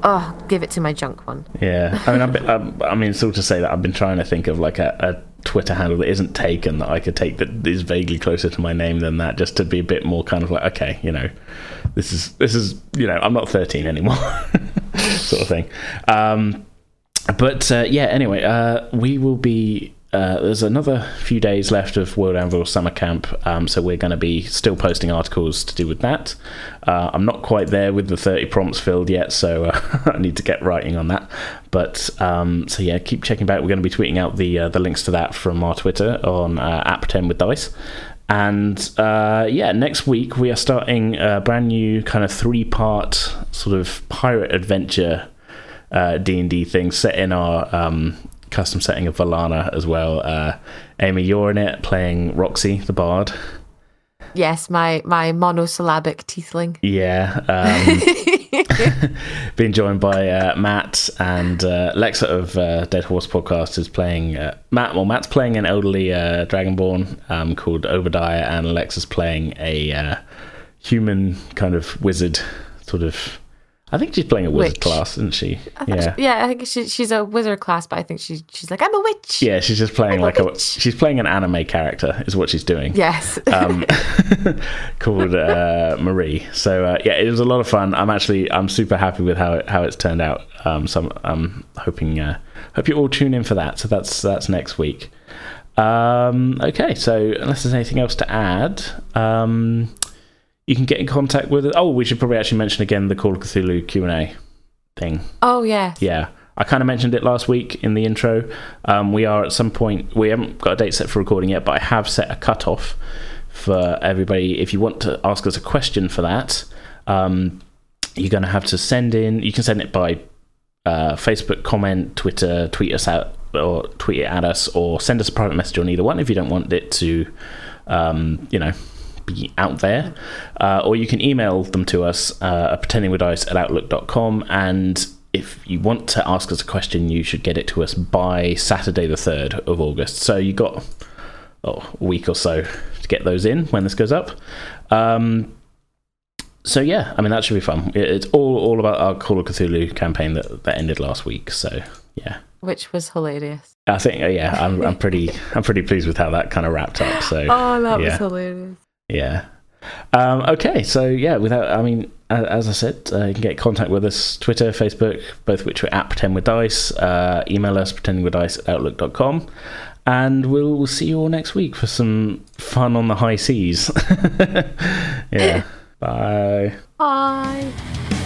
Oh, give it to my junk one. Yeah, I mean, I've been, um, I mean, sort of to say that I've been trying to think of like a, a Twitter handle that isn't taken that I could take that is vaguely closer to my name than that, just to be a bit more kind of like, okay, you know, this is this is you know, I'm not 13 anymore, sort of thing. Um, but uh, yeah, anyway, uh, we will be. Uh, there's another few days left of World Anvil Summer Camp, um, so we're going to be still posting articles to do with that. Uh, I'm not quite there with the 30 prompts filled yet, so uh, I need to get writing on that. But um, so yeah, keep checking back. We're going to be tweeting out the uh, the links to that from our Twitter on uh, at Pretend with Dice. And uh, yeah, next week we are starting a brand new kind of three part sort of pirate adventure uh, D and D thing set in our um, custom setting of Valana as well. Uh, Amy, you're in it playing Roxy the Bard. Yes, my my monosyllabic tiefling. Yeah, um, being joined by uh, Matt and uh, Lexa of uh, Dead Horse Podcast is playing uh, Matt. Well, Matt's playing an elderly uh, dragonborn um, called Obadiah, and Alexa's playing a uh, human kind of wizard, sort of. I think she's playing a wizard Witch. class, isn't she? Yeah. she- yeah. I think she, she's a wizard class, but I think she she's like I'm a witch. Yeah, she's just playing I'm like a witch. she's playing an anime character is what she's doing. Yes. um, called uh, Marie. So uh, yeah, it was a lot of fun. I'm actually I'm super happy with how it, how it's turned out. Um, so I'm, I'm hoping uh, hope you all tune in for that. So that's that's next week. Um, okay, so unless there's anything else to add, um, you can get in contact with. Oh, we should probably actually mention again the Call of Cthulhu Q and A thing. oh yes. Yeah. I kind of mentioned it last week in the intro. Um, we are at some point, we haven't got a date set for recording yet, but I have set a cutoff for everybody. If you want to ask us a question for that, um, you're going to have to send in. You can send it by uh, Facebook comment, Twitter, tweet us out or tweet it at us, or send us a private message on either one if you don't want it to, um, you know, be out there. Uh, or you can email them to us uh, at pretendingwithdice at outlook.com. And if you want to ask us a question, you should get it to us by Saturday, the 3rd of August. So you got oh, a week or so to get those in when this goes up. Um, so yeah, I mean that should be fun. It's all all about our Call of Cthulhu campaign that, that ended last week. So yeah, which was hilarious. I think yeah, I'm I'm pretty I'm pretty pleased with how that kind of wrapped up. So oh, that yeah. was hilarious. Yeah. Um, okay, so yeah, without I mean, as I said, uh, you can get in contact with us Twitter, Facebook, both which are at Pretend with Dice. Uh, email us pretendingwithdice at outlook.com. And we'll, we'll see you all next week for some fun on the high seas. yeah. Bye. Bye.